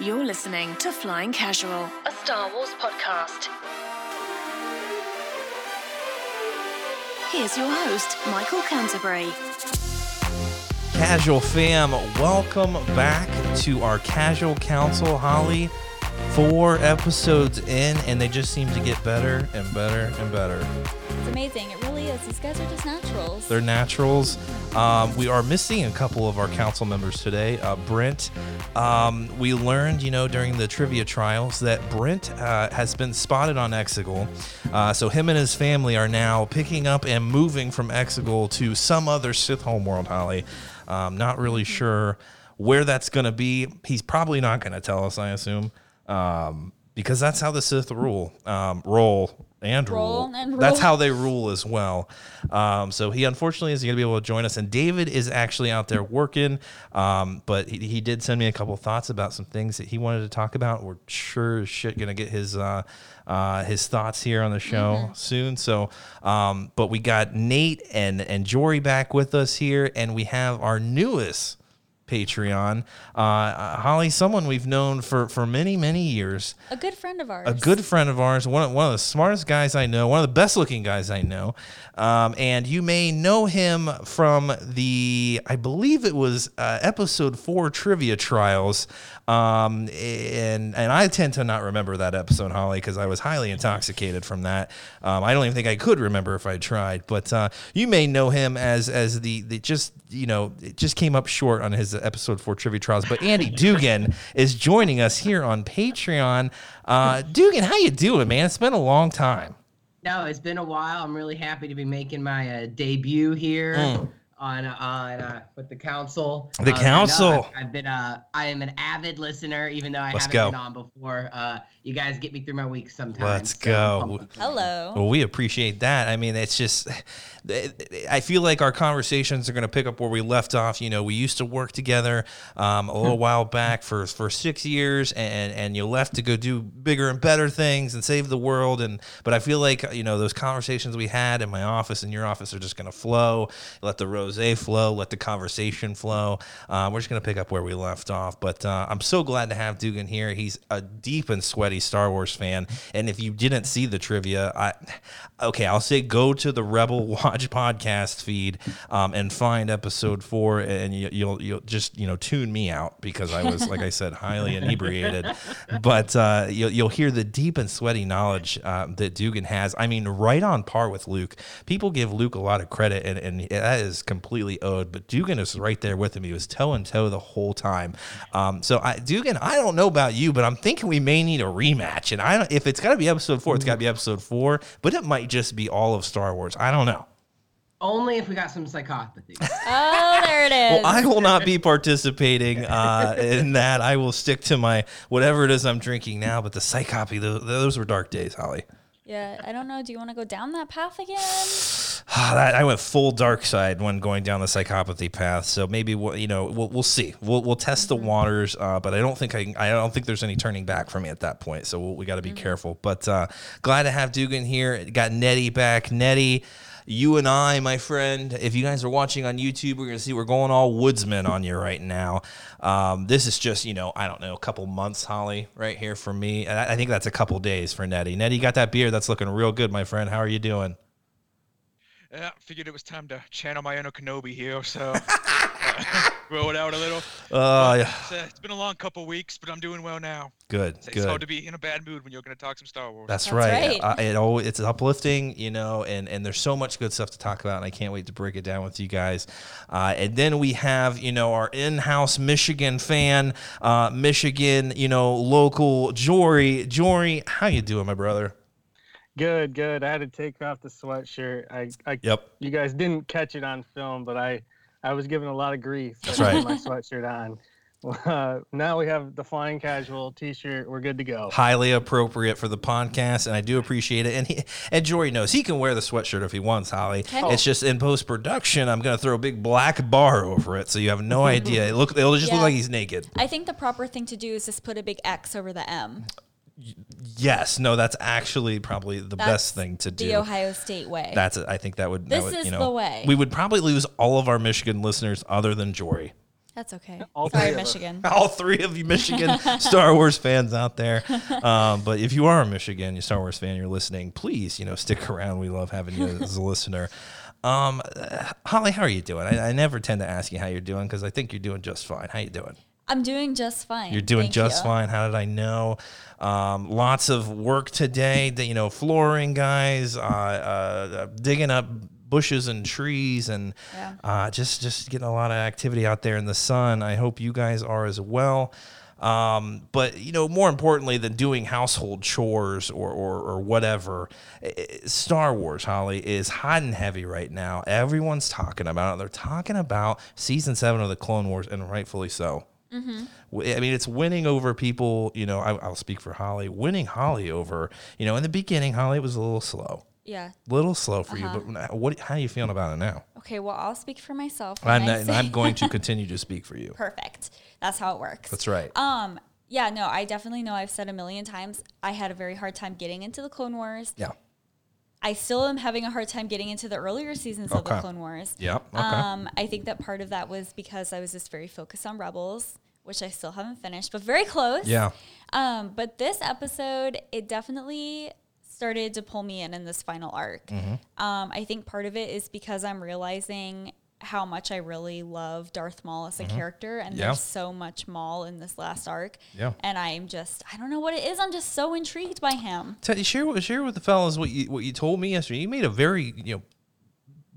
You're listening to Flying Casual, a Star Wars podcast. Here's your host, Michael Canterbury. Casual fam, welcome back to our Casual Council. Holly, four episodes in, and they just seem to get better and better and better. Amazing. It really is. These guys are just naturals. They're naturals. Um, we are missing a couple of our council members today. Uh, Brent, um, we learned, you know, during the trivia trials that Brent uh, has been spotted on Exegol. Uh, so him and his family are now picking up and moving from Exegol to some other Sith homeworld, Holly. Um, not really sure where that's going to be. He's probably not going to tell us, I assume, um, because that's how the Sith rule um, roll and Roll rule. and That's how they rule as well. Um, so he unfortunately isn't going to be able to join us. And David is actually out there working, um, but he, he did send me a couple thoughts about some things that he wanted to talk about. We're sure as shit going to get his uh, uh, his thoughts here on the show Mm-hmm. soon. So, um, but we got Nate and and Jory back with us here, and we have our newest. Patreon, uh, uh, Holly, someone we've known for for many many years, a good friend of ours. a good friend of ours, one of, one of the smartest guys I know, one of the best looking guys I know. Um, and you may know him from the, I believe it was uh, episode four trivia trials. Um, and, and I tend to not remember that episode, Holly, because I was highly intoxicated from that. Um, I don't even think I could remember if I tried, but uh, you may know him as, as the, the just, you know, it just came up short on his episode four trivia trials. But Andy Dugan is joining us here on Patreon. Uh, Dugan, how you doing, man? It's been a long time. No, it's been a while. I'm really happy to be making my uh, debut here on on uh, with the council. Mm. The Uh, no, council. I've, I've been uh, I am an avid listener, even though I Let's haven't go. been on before. Uh, you guys get me through my weeks sometimes. Let's so go. Hello. Well, we appreciate that. I mean, it's just, I feel like our conversations are going to pick up where we left off. You know, we used to work together um, a little while back for for six years, and and you left to go do bigger and better things and save the world. And but I feel like you know those conversations we had in my office and your office are just going to flow. Let the rose flow. Let the conversation flow. Uh, we're just going to pick up where we left off. But uh, I'm so glad to have Dugan here. He's a deep and Star Wars fan, and if you didn't see the trivia, I okay, I'll say go to the Rebel Watch podcast feed um, and find episode four, and you, you'll you'll just you know tune me out because I was like I said highly inebriated, but uh, you'll you'll hear the deep and sweaty knowledge uh, that Dugan has. I mean, right on par with Luke. People give Luke a lot of credit, and, and that is completely owed. But Dugan is right there with him. He was toe and toe the whole time. Um, so I, Dugan, I don't know about you, but I'm thinking we may need a rematch. And I don't, if it's got to be episode four, it's got to be episode four. But it might just be all of Star Wars. I don't know. Only if we got some psychopathy. Oh, there it is. Well, I will not be participating uh, in that. I will stick to my whatever it is I'm drinking now. But the psychopathy, those, those were dark days, Holly. Yeah, I don't know. Do you want to go down that path again? Ah, that, I went full dark side when going down the psychopathy path. So maybe we'll, you know we'll, we'll see. We'll, we'll test the waters, uh, but I don't think I I don't think there's any turning back for me at that point. So we'll, we got to be careful. But uh, glad to have Dugan here. Got Nettie back. Nettie, you and I, my friend. If you guys are watching on YouTube, we're gonna see we're going all woodsman on you right now. Um, this is just you know I don't know a couple months, Holly, right here for me. And I, I think that's a couple days for Nettie. Nettie, you got that beard that's looking real good, my friend. How are you doing? Yeah, figured it was time to channel my inner Kenobi here, so grow it out a little. Oh yeah. It's, uh, it's been a long couple weeks, but I'm doing well now. Good, It's, it's hard good. to be in a bad mood when you're going to talk some Star Wars. That's, That's right. right. Uh, it always, it's uplifting, you know, and, and there's so much good stuff to talk about, and I can't wait to break it down with you guys. Uh, and then we have, you know, our in-house Michigan fan, uh, Michigan, you know, local Jory. Jory, how you doing, my brother? Good, good. I had to take off the sweatshirt. I, I, Yep. you guys didn't catch it on film, but I, I was given a lot of grief. for That's right. My sweatshirt on. Uh, now we have the flying casual T-shirt. We're good to go. Highly appropriate for the podcast, and I do appreciate it. And he, and Jory knows he can wear the sweatshirt if he wants, Holly. Okay. It's just in post production, I'm gonna throw a big black bar over it, so you have no idea. It look, it'll just look like he's naked. I think the proper thing to do is just put a big X over the M. Yes, no, that's actually probably the That's best thing to do. The Ohio State way. That's I think that would. that This would, is you know, the way. We would probably lose all of our Michigan listeners other than Jory. That's okay. All Sorry, three of. Michigan. all three of you Michigan Star Wars fans out there. Um, but if you are a Michigan, you Star Wars fan, you're listening, please, you know, stick around. We love having you as a listener. Um, uh, Holly, how are you doing? I, I never tend to ask you how you're doing because I think you're doing just fine. How you doing? I'm doing just fine. You're doing Thank just you. fine. How did I know? Um, lots of work today. You know, flooring guys, uh, uh, digging up bushes and trees, and Yeah. uh, just just getting a lot of activity out there in the sun. I hope you guys are as well. Um, but you know, more importantly than doing household chores or or, or whatever, i- i- Star Wars, Holly, is hot and heavy right now. Everyone's talking about it. They're talking about season seven of the Clone Wars, and rightfully so. W- I mean, it's winning over people. You know, I, I'll speak for Holly. Winning Holly over. You know, in the beginning, Holly was a little slow, Yeah. a little slow for you. But what? How are you feeling about it now? Okay. Well, I'll speak for myself. I'm not, I'm going to continue to speak for you. Perfect. That's how it works. That's right. Um. Yeah. No. I definitely know. I've said a million times. I had a very hard time getting into the Clone Wars. Yeah. I still am having a hard time getting into the earlier seasons of the Clone Wars. Yep. Okay. Um, I think that part of that was because I was just very focused on Rebels, which I still haven't finished, but very close. yeah. Um, but this episode, it definitely started to pull me in in this final arc. Mm-hmm. Um, I think part of it is because I'm realizing how much I really love Darth Maul as a character, and Mm-hmm. Yeah. there's so much Maul in this last arc. Yeah. And I'm just, I don't know what it is. I'm just so intrigued by him. Tell, share with share with the fellas what you what you told me yesterday. You made a very you know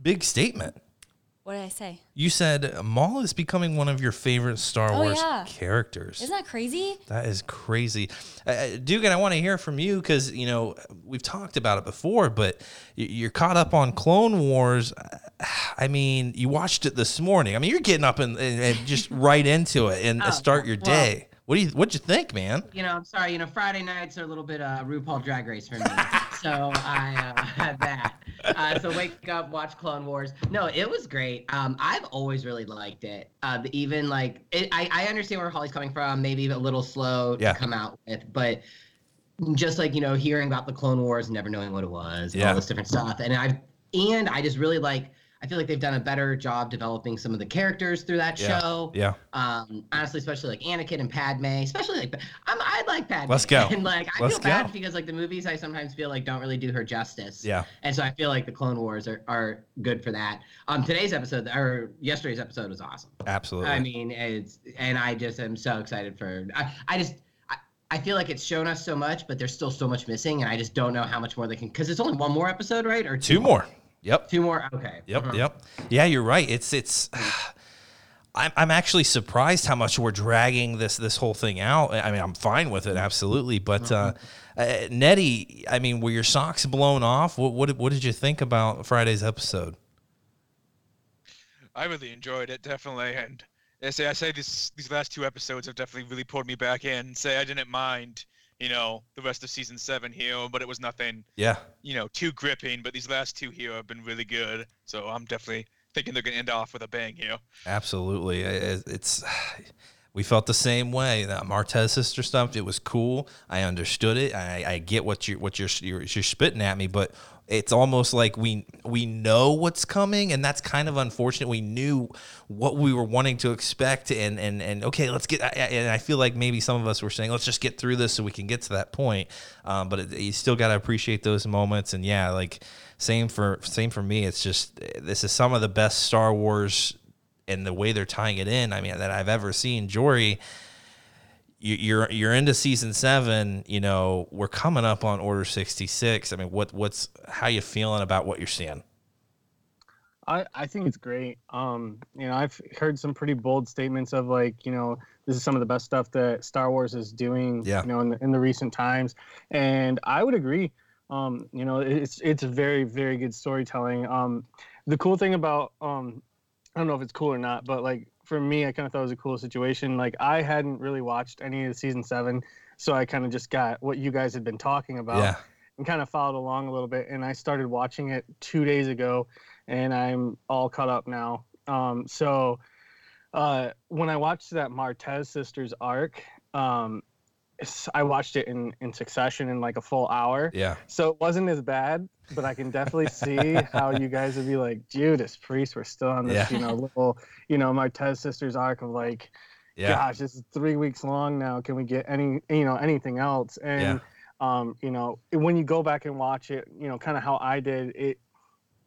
big statement. What did I say? You said Maul is becoming one of your favorite Star Oh, Wars yeah. characters. Isn't that crazy? That is crazy, uh, uh, Dugan. I want to hear from you because you know we've talked about it before, but you're caught up on Clone Wars. I mean, you watched it this morning. I mean, you're getting up and, and, and just right into it and Oh, start your well- day. What do you What'd you think, man? You know, I'm sorry. You know, Friday nights are a little bit uh, RuPaul Drag Race for me, so I uh, had that. Uh, so wake up, watch Clone Wars. No, it was great. Um, I've always really liked it. Uh, even like, it, I, I understand where Holly's coming from. Maybe a little slow Yeah. to come out with, but just like you know, hearing about the Clone Wars, never knowing what it was, Yeah. all this different stuff, and I and I just really like. I feel like they've done a better job developing some of the characters through that Yeah. show. Yeah, Um, honestly, especially like Anakin and Padme, especially like I'm, I like Padme. Let's go. And like I Let's feel bad because like the movies I sometimes feel like don't really do her justice. yeah. And so I feel like the Clone Wars are, are good for that. Um, today's episode or yesterday's episode was awesome. Absolutely. I mean, it's and I just am so excited for. I, I just. I, I feel like it's shown us so much, but there's still so much missing, and I just don't know how much more they can. Because it's only one more episode, right? Or Two more. Yep. Two more. Okay. Yep, Uh-huh. yep. Yeah, you're right. It's it's. I'm, I'm actually surprised how much we're dragging this this whole thing out. I mean, I'm fine with it, absolutely. But uh, uh, Nettie, I mean, were your socks blown off? What what did- what did you think about Friday's episode? I really enjoyed it, definitely. And I say, I say this, these last two episodes have definitely really pulled me back in. Say I didn't mind, you know, the rest of season seven here, but it was nothing, Yeah, you know, too gripping. But these last two here have been really good. So I'm definitely thinking they're gonna end off with a bang here. absolutely. It's we felt the same way. That Martez sister stuff, it was cool. I understood it. I, I get what you what you're, you're you're spitting at me, but it's almost like we we know what's coming, and that's kind of unfortunate. We knew what we were wanting to expect, and and and okay, let's get. And I feel like maybe some of us were saying, let's just get through this so we can get to that point. Um, but it, you still got to appreciate those moments, and yeah, like same for same for me. It's just this is some of the best Star Wars and the way they're tying it in, I mean, that I've ever seen. Jory, you- you're you're into season seven. You know, we're coming up on Order sixty six. I mean, what what's how you feeling about what you're seeing? I, I think it's great. Um, you know, I've heard some pretty bold statements of like, you know, this is some of the best stuff that Star Wars is doing, Yeah. you know, in the, in the recent times, and I would agree. Um, you know, it's it's very very good storytelling. Um, the cool thing about um, I don't know if it's cool or not, but like for me, I kind of thought it was a cool situation. Like I hadn't really watched any of the season seven, so I kind of just got what you guys had been talking about Yeah, and kind of followed along a little bit. And I started watching it two days ago, and I'm all caught up now. Um, so uh, when I watched that Martez sisters arc, um, I watched it in in succession in like a full hour. Yeah. So it wasn't as bad, but I can definitely see how you guys would be like, Judas Priest, we're still on this, Yeah. you know, little, you know, Martez sisters arc of like, Yeah. gosh, this is three weeks long now. Can we get any, you know, anything else? And, um, you know, when you go back and watch it, you know, kind of how I did it,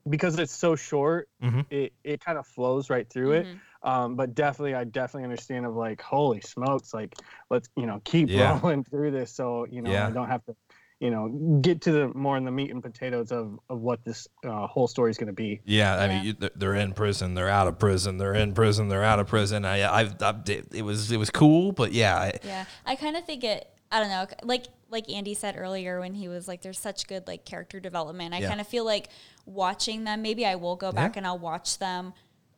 because it's so short, Mhm. it, it kind of flows right through it. Mhm. Um, but definitely, I definitely understand of like, holy smokes, like let's you know keep Yeah. rolling through this, so you know Yeah. I don't have to, you know, get to the more in the meat and potatoes of of what this uh, whole story is going to be. Yeah, I Yeah. mean, you, they're- they're in prison, they're out of prison, they're in prison, they're out of prison. I, I've, i it was, it was cool, but yeah, I, Yeah, I kind of think it. I don't know, like like Andy said earlier when he was like, "There's such good like character development." I Yeah. kind of feel like watching them. Maybe I will go back and I'll watch them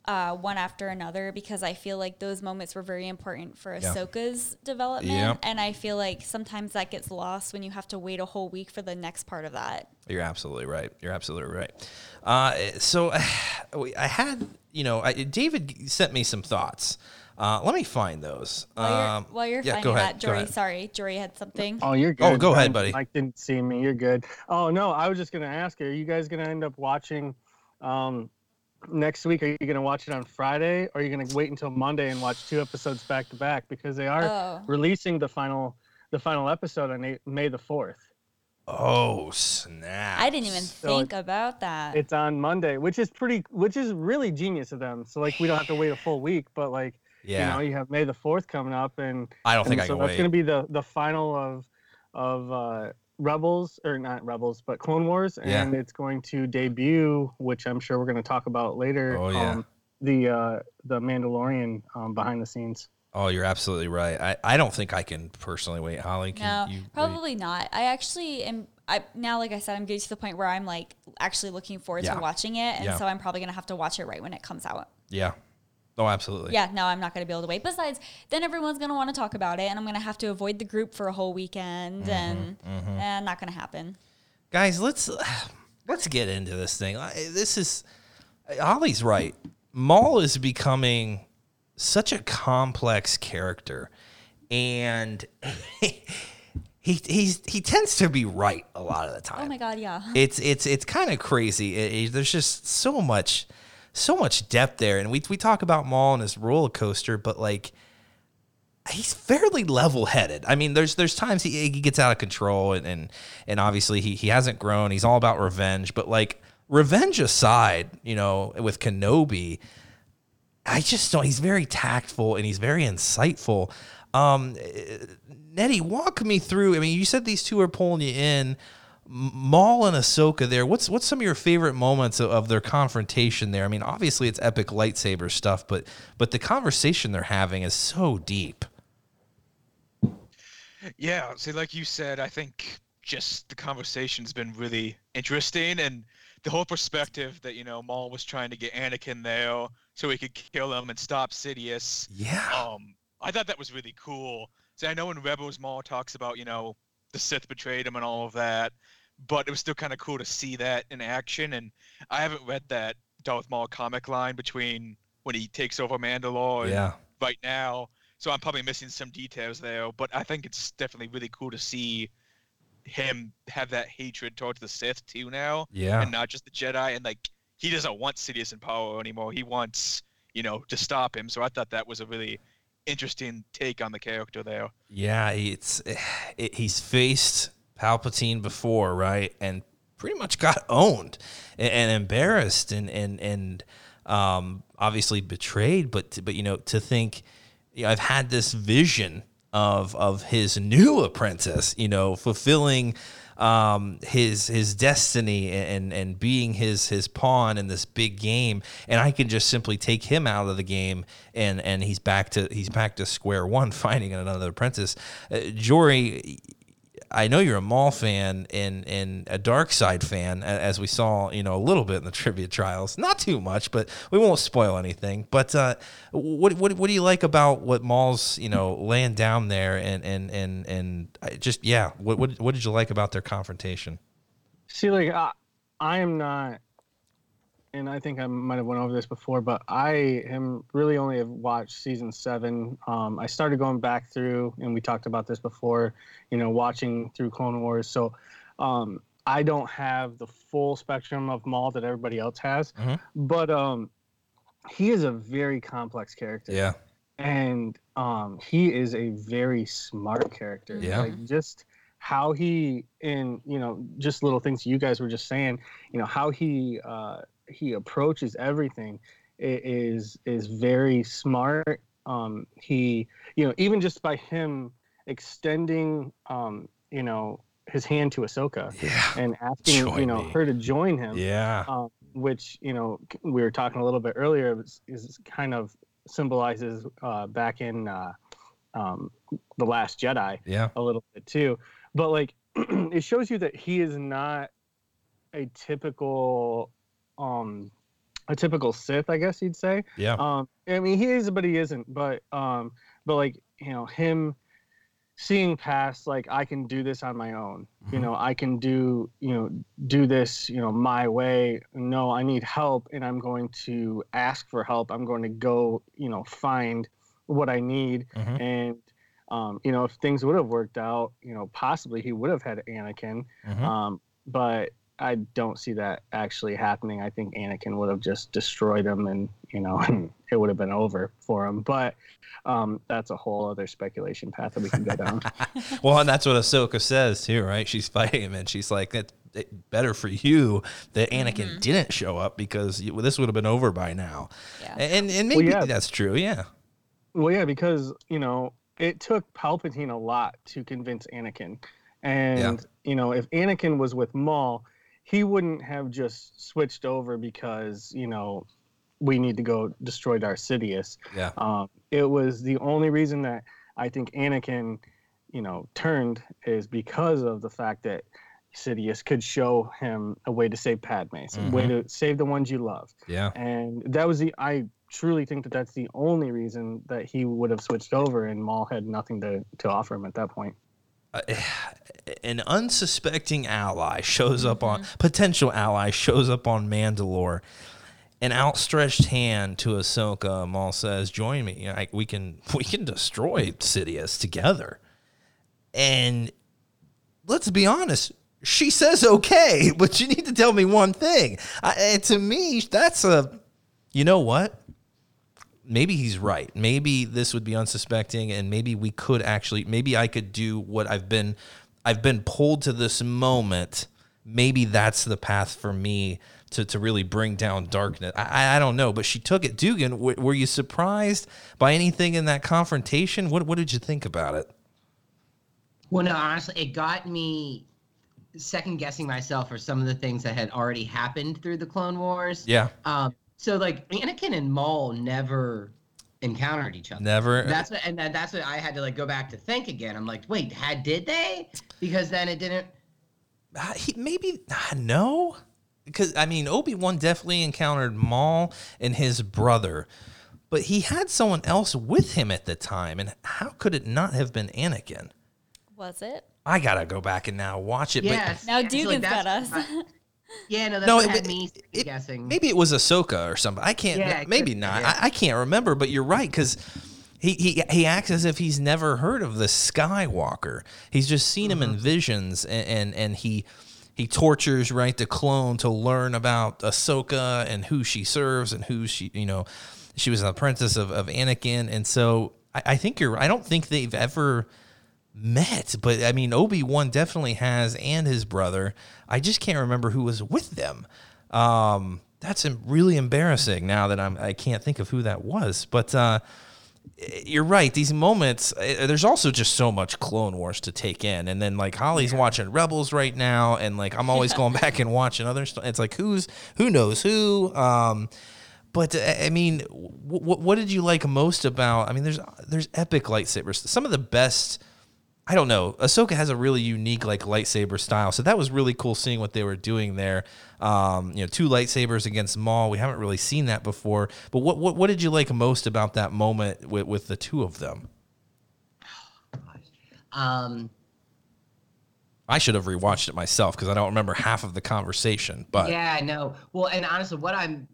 uh, one after another because I feel like those moments were very important for Yeah. Ahsoka's development, Yep. and I feel like sometimes that gets lost when you have to wait a whole week for the next part of that. You're absolutely right. You're absolutely right. Uh, so we- I had, you know, I, David sent me some thoughts. Uh, let me find those. While you're, Um, while you're yeah, finding go ahead, that, go Jory, ahead. sorry, Jory had something. Oh, you're good. Oh, go ahead, buddy. Mike didn't see me. You're good. Oh no, I was just gonna ask you. Are you guys gonna end up watching? Um, next week, are you gonna watch it on Friday, or are you gonna wait until Monday and watch two episodes back to back because they are Oh. releasing the final the final episode on May the fourth. Oh snap! I didn't even So think about that. It's on Monday, which is pretty, which is really genius of them. So like we don't have to wait a full week, but like Yeah, you know you have May the fourth coming up, and I don't think and I so can that's wait. gonna be the the final of of uh, Rebels or not Rebels, but Clone Wars, Yeah. and it's going to debut, which I'm sure we're gonna talk about later. Oh, yeah. Um, the uh, the Mandalorian um, behind the scenes. oh, you're absolutely right. I, I don't think I can personally wait. Holly, can No, you wait? probably not. I actually am. I now, like I said, I'm getting to the point where I'm like actually looking forward Yeah. to watching it, and Yeah. so I'm probably gonna have to watch it right when it comes out. Yeah. Oh, absolutely. Yeah, no, I'm not gonna be able to wait. Besides, then everyone's gonna want to talk about it, and I'm gonna have to avoid the group for a whole weekend, Mm-hmm, and eh, not gonna happen. guys let's let's get into this thing this is Holly's right Maul is becoming such a complex character and he he's he tends to be right a lot of the time Oh my god, yeah. it's it's it's kind of crazy. It- it- there's just so much so much depth there, and we we talk about Maul and his roller coaster, but like he's fairly level headed. I mean, there's there's times he, he gets out of control, and and, and obviously he he hasn't grown. He's all about revenge, but like revenge aside, you know, with Kenobi. I just don't. He's very tactful and he's very insightful. Um, Nettie, walk me through. I mean, you said these two are pulling you in. Maul and Ahsoka there. What's what's some of your favorite moments of, of their confrontation there? I mean, obviously it's epic lightsaber stuff, but but the conversation they're having is so deep. Yeah, see, like you said, I think just the conversation's been really interesting, and the whole perspective that you know Maul was trying to get Anakin there so he could kill him and stop Sidious. Yeah. Um, I thought that was really cool. See, I know in Rebels Maul talks about you know the Sith betrayed him and all of that, but it was still kind of cool to see that in action. And I haven't read that Darth Maul comic line between when he takes over Mandalore and Yeah. right now. So I'm probably missing some details there, but I think it's definitely really cool to see him have that hatred towards the Sith too now, Yeah. and not just the Jedi. And like he doesn't want Sidious in power anymore. He wants you know to stop him. So I thought that was a really interesting take on the character there. Yeah, it's it, he's faced Palpatine before, right, and pretty much got owned and, and embarrassed and and and um, obviously betrayed. But but you know to think, you know, I've had this vision of of his new apprentice, you know, fulfilling um, his his destiny and and being his his pawn in this big game, and I can just simply take him out of the game, and and he's back to he's back to square one, finding another apprentice. Uh, Jory, I know you're a Maul fan and and a Dark Side fan, as we saw, you know, a little bit in the trivia trials. Not too much, but we won't spoil anything. But uh, what what what do you like about what Maul's you know laying down there and and and and just yeah, what what what did you like about their confrontation? See, like I, I am not and I think I might have went over this before, but I am really only have watched season seven. Um, I started going back through, and we talked about this before. You know, watching through Clone Wars, so um, I don't have the full spectrum of Maul that everybody else has, Mhm. but um, he is a very complex character Yeah. and um, he is a very smart character. Yeah. Like just how he in you know just little things you guys were just saying. You know how he uh, he approaches everything is is very smart. Um, he you know even just by him extending um, you know his hand to Ahsoka Yeah. and asking Join you know me. her to join him Yeah. um, which you know we were talking a little bit earlier is, is kind of symbolizes uh, back in uh, um, the Last Jedi Yeah. a little bit too. But like it shows you that he is not a typical um a typical Sith, I guess you'd say. Yeah. Um, I mean, he is, but he isn't. But um, but like you know, him seeing past like I can do this on my own. You Mhm. know, I can do you know do this you know my way. No, I need help, and I'm going to ask for help. I'm going to go you know find what I need, Mhm. and um, you know if things would have worked out, you know possibly he would have had Anakin. Mhm. Um, but I don't see that actually happening. I think Anakin would have just destroyed him, and you know, it would have been over for him. But um, that's a whole other speculation path that we can go down. Well, and that's what Ahsoka says too, right? She's fighting him, and she's like, "It's it- better for you that Anakin didn't show up because you, this would have been over by now." Yeah. And and maybe yeah. that's true. Yeah. well, yeah, because you know, it took Palpatine a lot to convince Anakin, and you know, if Anakin was with Maul, he wouldn't have just switched over because you know we need to go destroy Darth Sidious. Yeah. Um, it was the only reason that I think Anakin, you know, turned is because of the fact that Sidious could show him a way to save Padme, a way to save the ones you love, Yeah. and that was the I truly think that that's the only reason that he would have switched over, and Maul had nothing to to offer him at that point. Uh, an unsuspecting ally shows up on potential ally shows up on Mandalore. An outstretched hand to Ahsoka. Maul says, "Join me. Like we can we can destroy Sidious together." And let's be honest, she says okay, but you need to tell me one thing. I, and to me, that's a, you know what? Maybe he's right. Maybe this would be unsuspecting, and maybe we could actually, maybe I could do what I've been, I've been pulled to this moment. Maybe that's the path for me to, to really bring down darkness. I, I don't know, but she took it. Dugan, w- were you surprised by anything in that confrontation? What what did you think about it? Well, no, honestly, it got me second guessing myself for some of the things that had already happened through the Clone Wars. Yeah, Um, so like Anakin and Maul never encountered each other. never. That's what, and then that's what I had to like go back to think again. I'm like, wait, had did they? Because then it didn't. Uh, he, maybe uh, no, because I mean Obi Wan definitely encountered Maul and his brother, but he had someone else with him at the time, and how could it not have been Anakin? Was it? I gotta go back and now watch it. Yes. Now yeah, so, like, Dugan's got that's us. Yeah, no, that's No, it- me it- guessing. maybe it was Ahsoka or something. I can't. Yeah, maybe not. yeah. I, I can't remember. But you're right because. He, he, he acts as if he's never heard of the Skywalker. He's just seen him in Mm-hmm. visions, and, and and he he tortures right the clone to learn about Ahsoka and who she serves and who she you know she was an apprentice of, of Anakin, and so I, I think you're. I don't think they've ever met, but I mean Obi Wan definitely has, and his brother. I just can't remember who was with them. Um, that's really embarrassing now that I'm. I can't think of who that was, but. Uh, you're right. These moments, uh, there's also just so much Clone Wars to take in, and then like Holly's watching Rebels right now, and like I'm always going back and watching other stuff. It's like who's who knows who. Um, but uh, I mean, what what did you like most about? I mean, there's there's epic lightsabers. Some of the best. I don't know. Ahsoka has a really unique like lightsaber style, so that was really cool seeing what they were doing there. Um, you know, two lightsabers against Maul. We haven't really seen that before. But what what, what did you like most about that moment with, with the two of them? um, I should have rewatched it myself because I don't remember half of the conversation. But yeah, no. Well, and honestly, what I'm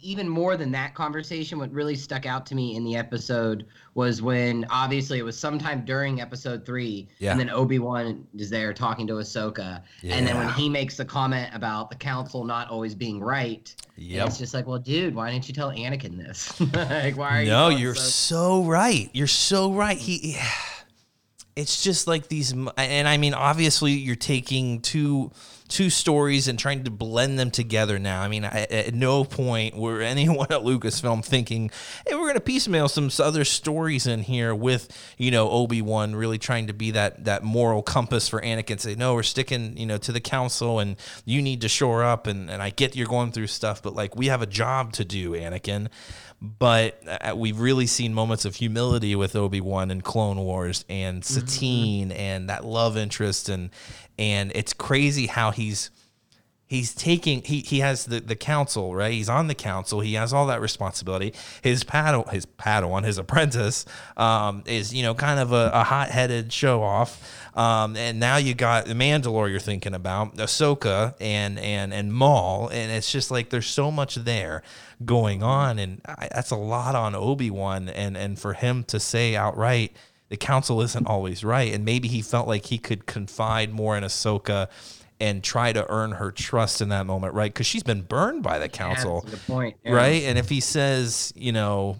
even more than that conversation, what really stuck out to me in the episode was when obviously it was sometime during episode three, Yeah. and then Obi Wan is there talking to Ahsoka, and then when he makes the comment about the council not always being right, Yep. it's just like, well, dude, why didn't you tell Anakin this? like, why are you? no, you're Ahsoka- so right. You're so right. He, it's just like these, and I mean, obviously, you're taking two two stories and trying to blend them together. Now, I mean, I, at no point were anyone at Lucasfilm thinking, "Hey, we're going to piecemeal some other stories in here with you know Obi Wan really trying to be that that moral compass for Anakin." Say, no, we're sticking you know to the council, and you need to shore up. And and I get you're going through stuff, but like we have a job to do, Anakin but uh, we've really seen moments of humility with Obi Wan and Clone Wars and Satine and that love interest and and it's crazy how he's he's taking he he has the the council right? He's on the council he has all that responsibility. His paddle his padawan his apprentice um is you know kind of a, a hot-headed show off um and now you got the mandalore you're thinking about ahsoka and and and maul and it's just like there's so much there going on and I, that's a lot on obi-wan and and for him to say outright the council isn't always right and maybe he felt like he could confide more in ahsoka and try to earn her trust in that moment, right? Because she's been burned by the Yeah, council, that's a good point. yeah. right? And if he says, you know,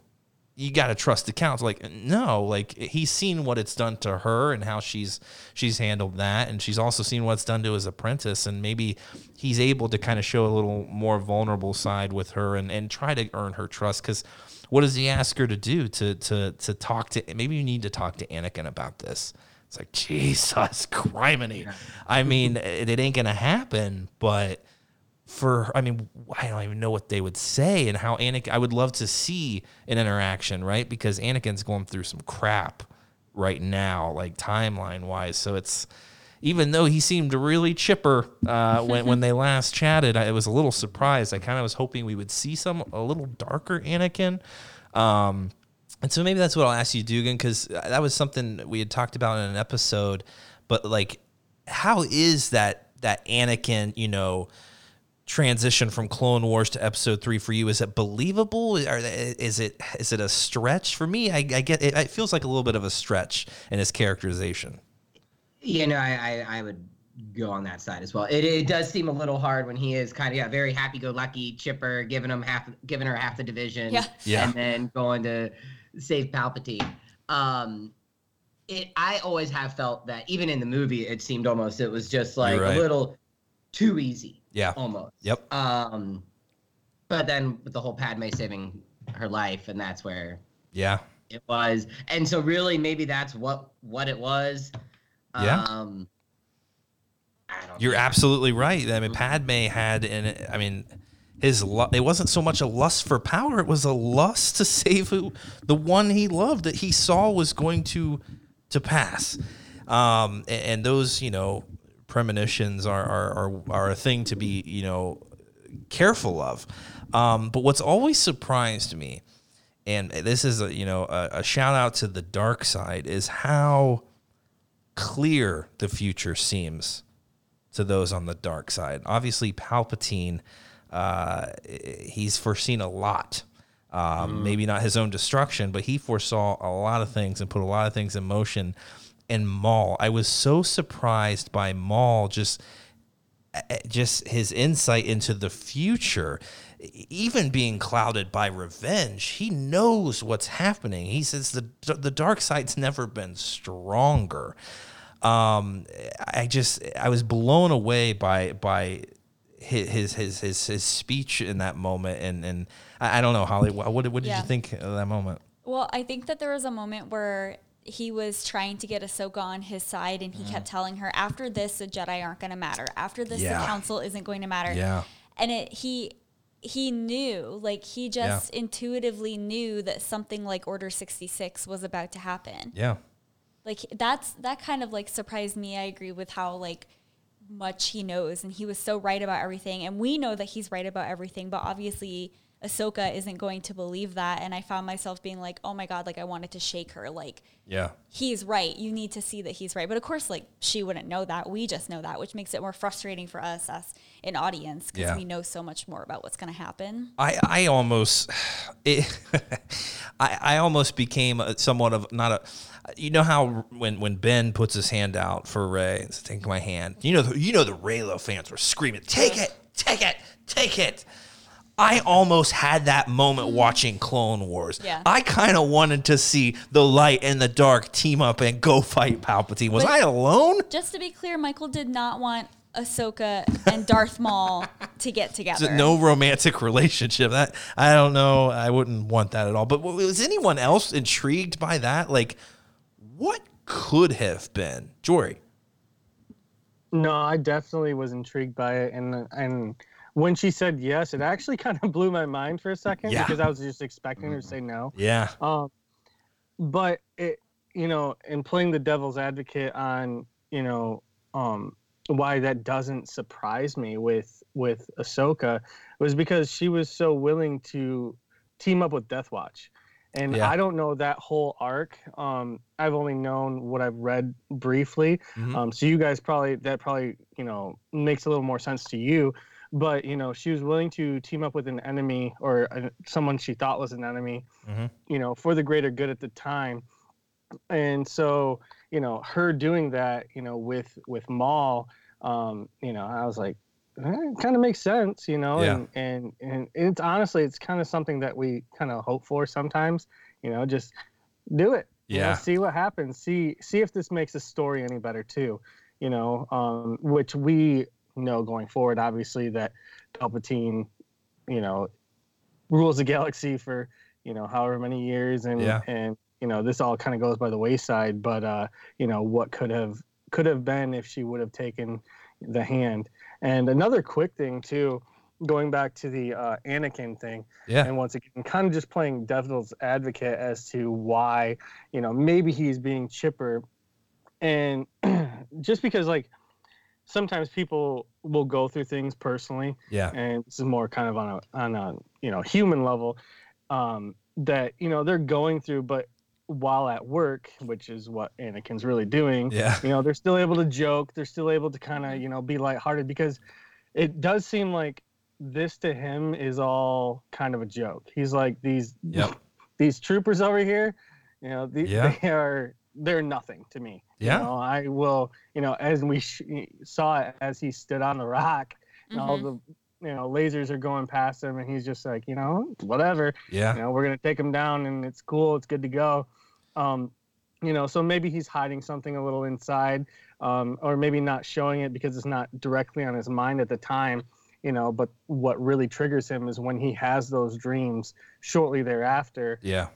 you got to trust the council, like no, like he's seen what it's done to her and how she's she's handled that, and she's also seen what's done to his apprentice, and maybe he's able to kind of show a little more vulnerable side with her and and try to earn her trust because. What does he ask her to do? To to to talk to? Maybe you need to talk to Anakin about this. It's like Jesus, criminy. I mean, it, it ain't gonna happen. But for, I mean, I don't even know what they would say and how Anakin. I would love to see an interaction, right? Because Anakin's going through some crap right now, like timeline wise. So it's even though he seemed really chipper uh, when when they last chatted, I was a little surprised. I kind of was hoping we would see some a little darker Anakin. Um, and so maybe that's what I'll ask you, Dugan, because that was something we had talked about in an episode. But like, how is that that Anakin, you know, transition from Clone Wars to Episode Three for you? Is it believable? Or is it is it a stretch for me? I, I get it. It feels like a little bit of a stretch in his characterization. You know, I, I, I would go on that side as well. It, it does seem a little hard when he is kind of yeah, very happy-go-lucky, chipper, giving him half, giving her half the division, Yeah. Yeah. and then going to save Palpatine. Um, it I always have felt that even in the movie, it seemed almost it was just like right. a little too easy, Yeah. almost. Yep. Um, but then with the whole Padme saving her life, and that's where Yeah. it was and so really maybe that's what what it was Yeah. um I don't You're know. absolutely right. I mean, Padme had, and I mean, his it wasn't so much a lust for power; it was a lust to save who, the one he loved that he saw was going to to pass. Um, and, and those, you know, premonitions are, are are are a thing to be, you know, careful of. Um, but what's always surprised me, and this is a you know a, a shout out to the dark side, is how clear the future seems to those on the dark side. Obviously, Palpatine, uh, he's foreseen a lot. Um, Maybe not his own destruction, but he foresaw a lot of things and put a lot of things in motion. And Maul, I was so surprised by Maul just uh, just his insight into the future. Even being clouded by revenge he knows what's happening. He says the the dark side's never been stronger. Um i just i was blown away by by his his his his, speech in that moment. And and i, I don't know holly what, what did Yeah. you think of that moment? Well, I think that there was a moment where he was trying to get Ahsoka on his side, and he kept mm. telling her, "After this, the Jedi aren't going to matter. After this, Yeah. the Council isn't going to matter." yeah And it he he knew, like he just intuitively knew that something like Order sixty six was about to happen. yeah Like that's that kind of like surprised me. I agree with how like much he knows, and he was so right about everything, and we know that he's right about everything. But obviously, Ahsoka isn't going to believe that. And I found myself being like, oh my God, like I wanted to shake her. Like, Yeah. he's right. You need to see that he's right. But of course, like she wouldn't know that. We just know that, which makes it more frustrating for us as an audience because Yeah. we know so much more about what's going to happen. I, I almost it, I, I almost became a, somewhat of not a you know how when, when Ben puts his hand out for Rey and says, take my hand you know the, you know the Reylo fans were screaming take it take it take it I almost had that moment watching Clone Wars. Yeah. I kind of wanted to see the light and the dark team up and go fight Palpatine. Was But- I alone? Just to be clear, Michael did not want Ahsoka and Darth Maul to get together. no romantic relationship. That I don't know. I wouldn't want that at all. But was anyone else intrigued by that? Like, what could have been Jory? No, I definitely was intrigued by it, and and when she said yes, it actually kind of blew my mind for a second Yeah. because I was just expecting her to say no. Yeah, Um, but it, you know, in playing the devil's advocate on, you know, um, why that doesn't surprise me with with Ahsoka was because she was so willing to team up with Death Watch. And Yeah. I don't know that whole arc. Um, I've only known what I've read briefly. Mhm. Um, so you guys probably that probably you know makes a little more sense to you. But you know she was willing to team up with an enemy or uh someone she thought was an enemy, Mhm. you know, for the greater good at the time. And so you know her doing that, you know, with with Maul, um, you know, I was like, eh, it kind of makes sense, you know, Yeah. and and and it's honestly it's kind of something that we kind of hope for sometimes, you know, just do it. you know, Yeah. see what happens. See see if this makes the story any better too. You know, um, which we know going forward, obviously that Palpatine, you know, rules the galaxy for you know however many years, and Yeah. and you know this all kind of goes by the wayside. But uh, you know what could have could have been if she would have taken the hand. And another quick thing too, going back to the uh, Anakin thing, yeah, and once again, kind of just playing devil's advocate as to why, you know, maybe he's being chipper. And just because, like, sometimes people will go through things personally, yeah, and this is more kind of on a, on a, you know, human level um, that, you know, they're going through, but while at work, which is what Anakin's really doing, yeah, you know they're still able to joke. They're still able to kind of you know be lighthearted because it does seem like this to him is all kind of a joke. He's like these Yep. these troopers over here you know the, Yeah. they are they're nothing to me. Yeah. you know, i will you know as we sh- saw it as he stood on the rock and all Mhm. the you know lasers are going past him and he's just like you know whatever. Yeah, you know we're gonna take him down and it's cool it's good to go. Um you know so maybe he's hiding something a little inside um or maybe not showing it because it's not directly on his mind at the time you know but what really triggers him is when he has those dreams shortly thereafter. Yeah,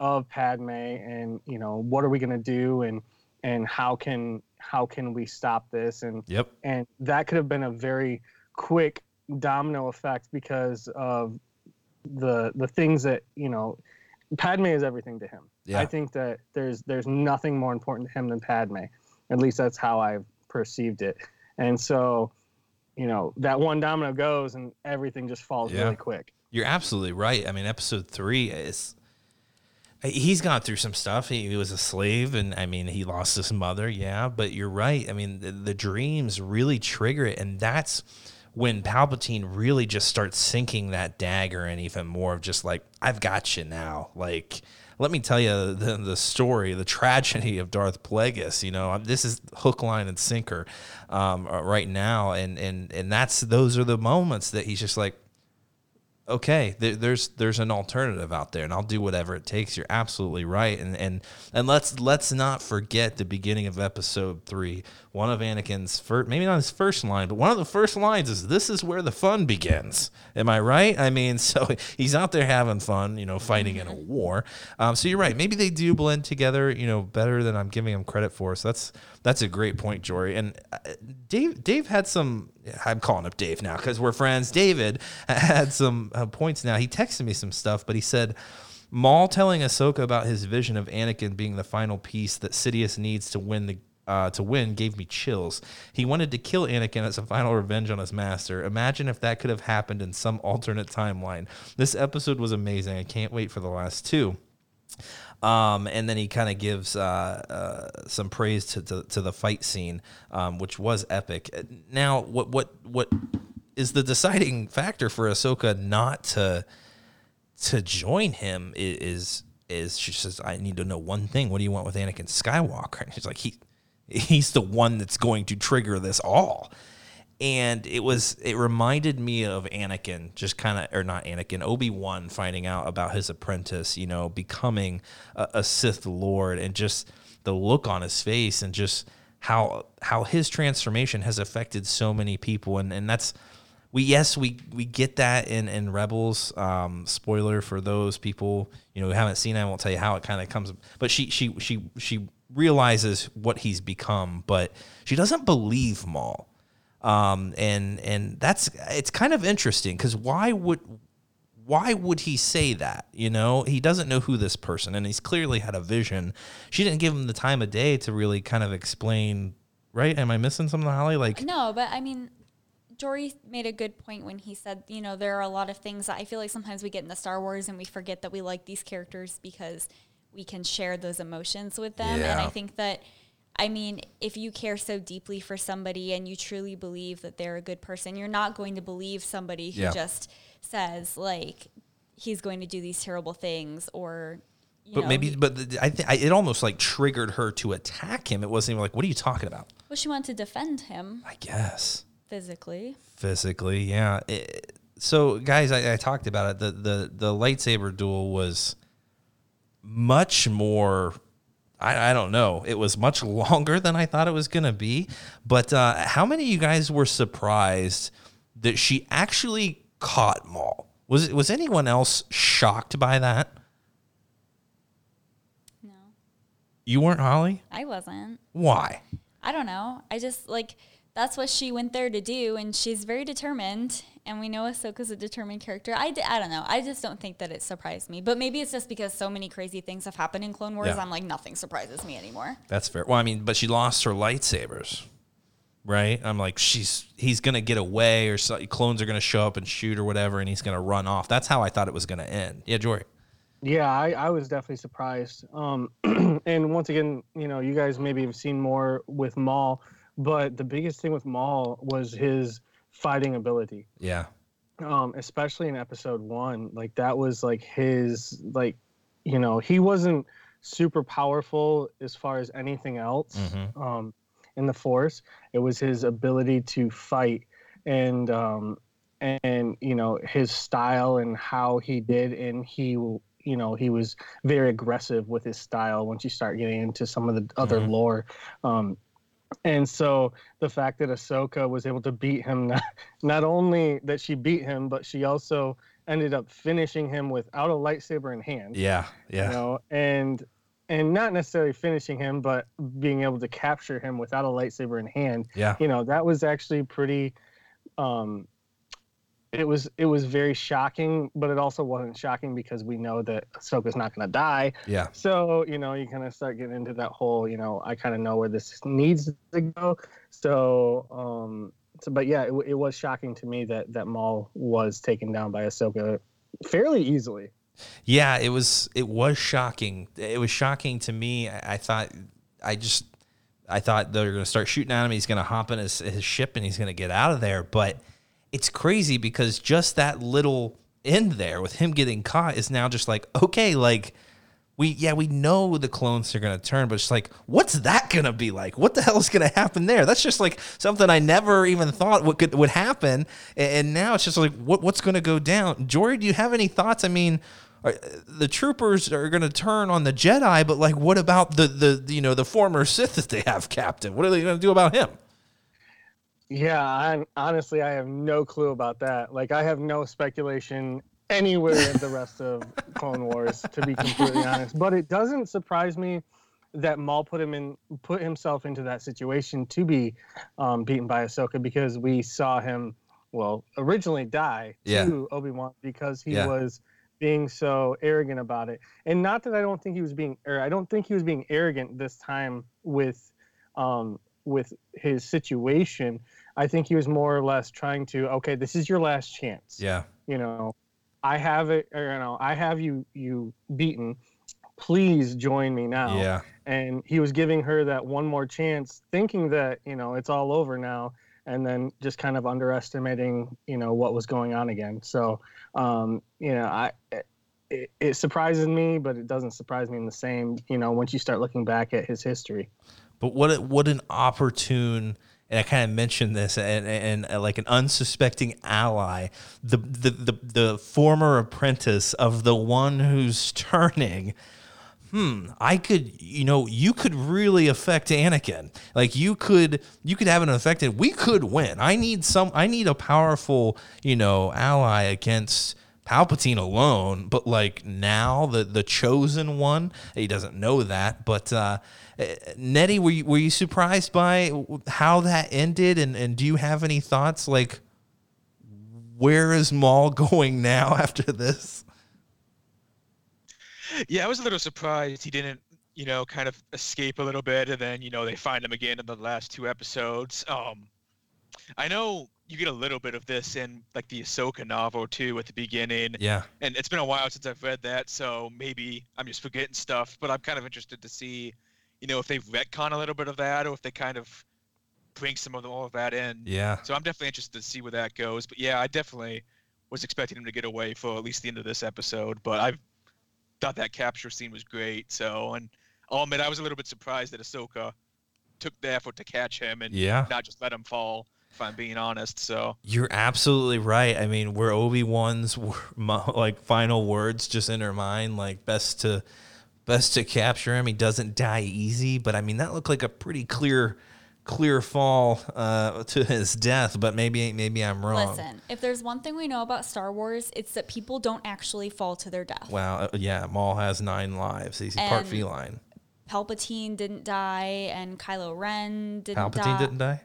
of Padme and you know what are we going to do and and how can how can we stop this and yep, and that could have been a very quick domino effect because of the the things that you know Padme is everything to him. Yeah. I think that there's there's nothing more important to him than Padme. At least that's how I've perceived it. And so, you know, that one domino goes and everything just falls Yeah. really quick. You're absolutely right. I mean, episode three is. He's gone through some stuff. He, he was a slave, and I mean, he lost his mother. Yeah, but you're right. I mean, the, the dreams really trigger it, and that's when Palpatine really just starts sinking that dagger, and even more of just like, "I've got you now." Like, let me tell you the the story, the tragedy of Darth Plagueis. You know, this is hook, line, and sinker um, uh, right now, and and and that's those are the moments that he's just like, okay, there, there's there's an alternative out there, and I'll do whatever it takes. You're absolutely right, and and and let's let's not forget the beginning of episode three. One of Anakin's first, maybe not his first line, but one of the first lines is, "This is where the fun begins." Am I right? I mean, so he's out there having fun, you know, fighting in a war. Um, so you're right. Maybe they do blend together, you know, better than I'm giving him credit for. So that's that's a great point, Jory. And uh, Dave Dave had some. I'm calling up Dave now because we're friends. David had some uh, points now. He texted me some stuff, but he said. Maul telling Ahsoka about his vision of Anakin being the final piece that Sidious needs to win the uh, to win gave me chills. He wanted to kill Anakin as a final revenge on his master. Imagine if that could have happened in some alternate timeline. This episode was amazing. I can't wait for the last two. Um, and then he kind of gives uh, uh, some praise to, to, to the fight scene, um, which was epic. Now, what what what is the deciding factor for Ahsoka not to to join him? Is is she says, "I need to know one thing. What do you want with Anakin Skywalker?" And she's like, "He he's the one that's going to trigger this all." And it was it reminded me of Anakin just kind of or not Anakin Obi-Wan finding out about his apprentice you know becoming a, a, Sith Lord and just the look on his face and just how how his transformation has affected so many people. And and that's we yes we we get that in in Rebels. Um spoiler for those people you know who haven't seen it I won't tell you how it kind of comes but she she she she realizes what he's become but she doesn't believe Maul um, and and that's it's kind of interesting because why would why would he say that? You know, he doesn't know who this person, and he's clearly had a vision. She didn't give him the time of day to really kind of explain. Right? Am I missing something, Holly? Like no, but I mean, Jory made a good point when he said, you know, there are a lot of things that I feel like sometimes we get in the Star Wars and we forget that we like these characters because we can share those emotions with them. Yeah. And I think that I mean, if you care so deeply for somebody and you truly believe that they're a good person, you're not going to believe somebody who Yeah. just says like he's going to do these terrible things or you but know, maybe he- but the, I, think it almost like triggered her to attack him. It wasn't even like, what are you talking about? well, she wanted to defend him I guess. physically. physically yeah It- so guys I, I talked about it the, the the lightsaber duel was much more I, I don't know. It was much longer than i thought it was gonna be but uh, how many of you guys were surprised that she actually caught maul? Was was anyone else shocked by that? No, you weren't holly? I wasn't. why? I don't know. I just like that's what she went there to do, and she's very determined. And we know Ahsoka's a determined character. I, d- I don't know. I just don't think that it surprised me. But maybe it's just because so many crazy things have happened in Clone Wars. Yeah. I'm like nothing surprises me anymore. That's fair. Well, I mean, but she lost her lightsabers, right? I'm like, she's he's gonna get away, or so, clones are gonna show up and shoot or whatever, and he's gonna run off. That's how I thought it was gonna end. Yeah, Jory. Yeah, I, I was definitely surprised. Um, and once again, you know, you guys maybe have seen more with Maul, but the biggest thing with Maul was his fighting ability. Yeah, Um, especially in episode one, like that was like his like, you know, he wasn't super powerful as far as anything else. Mhm. Um, in the Force, it was his ability to fight and um, and you know his style and how he did, and he you know he was very aggressive with his style once you start getting into some of the other Mhm. lore um and so the fact that Ahsoka was able to beat him not, not only that she beat him but she also ended up finishing him without a lightsaber in hand. Yeah, yeah, you know and and not necessarily finishing him but being able to capture him without a lightsaber in hand. Yeah. you know that was actually pretty um it was it was very shocking but it also wasn't shocking because we know that Ahsoka's not going to die Yeah, so you know you kind of start getting into that whole you know I kind of know where this needs to go so um so but yeah it, it was shocking to me that that Maul was taken down by Ahsoka fairly easily yeah. It was it was shocking. It was shocking to me. I, I thought I just I thought they were gonna start shooting at him. He's gonna hop in his, his ship and he's gonna get out of there. But it's crazy because just that little end there with him getting caught is now just like okay, like we yeah we know the clones are gonna turn, but it's like what's that gonna be like? What the hell is gonna happen there? That's just like something I never even thought would could would happen, and, now it's just like what what's gonna go down? Jory, do you have any thoughts? I mean. Are, the troopers are going to turn on the Jedi, but like, what about the the you know the former Sith that they have captive? What are they going to do about him? Yeah, I, honestly, I have no clue about that. Like, I have no speculation anywhere in the rest of Clone Wars, to be completely honest. But it doesn't surprise me that Maul put him in, put himself into that situation to be um, beaten by Ahsoka because we saw him, well, originally die Yeah. to Obi Wan because he Yeah. was being so arrogant about it. And not that I don't think he was being, or I don't think he was being arrogant this time with um, with his situation. I think he was more or less trying to, okay, this is your last chance. Yeah. You know, I have it, or, you know, I have you you beaten. Please join me now. Yeah. And he was giving her that one more chance, thinking that you know it's all over now, and then just kind of underestimating you know what was going on again. So, um, you know, I. It, it surprises me, but it doesn't surprise me in the same. You know, once you start looking back at his history. But what a, what an opportune and I kind of mentioned this and, and, and, like an unsuspecting ally, the, the the the former apprentice of the one who's turning. Hmm, I could, you know, you could really affect Anakin. Like you could, you could have an effect, and we could win. I need some. I need a powerful, you know, ally against Palpatine alone, but like now the the chosen one, he doesn't know that. But uh, Nettie, were you, were you surprised by how that ended, and and do you have any thoughts like where is Maul going now after this? Yeah, I was a little surprised he didn't, you know, kind of escape a little bit, and then you know they find him again in the last two episodes. Um, I know you get a little bit of this in like the Ahsoka novel too at the beginning. Yeah. And it's been a while since I've read that, so maybe I'm just forgetting stuff. But I'm kind of interested to see, you know, if they've retcon a little bit of that, or if they kind of bring some of all of that in. Yeah. So I'm definitely interested to see where that goes. But yeah, I definitely was expecting him to get away for at least the end of this episode. But I thought that capture scene was great. So, and I'll admit I was a little bit surprised that Ahsoka took the effort to catch him and yeah. not just let him fall if I'm being honest. So you're absolutely right. I mean, were Obi Wan's like final words just in her mind, like best to best to capture him. He doesn't die easy, but I mean that looked like a pretty clear clear fall uh, to his death. But maybe maybe I'm wrong. Listen, if there's one thing we know about Star Wars, it's that people don't actually fall to their death. Wow. Uh, yeah, Maul has nine lives. He's and part feline. Palpatine didn't die, and Kylo Ren didn't Palpatine die. didn't die.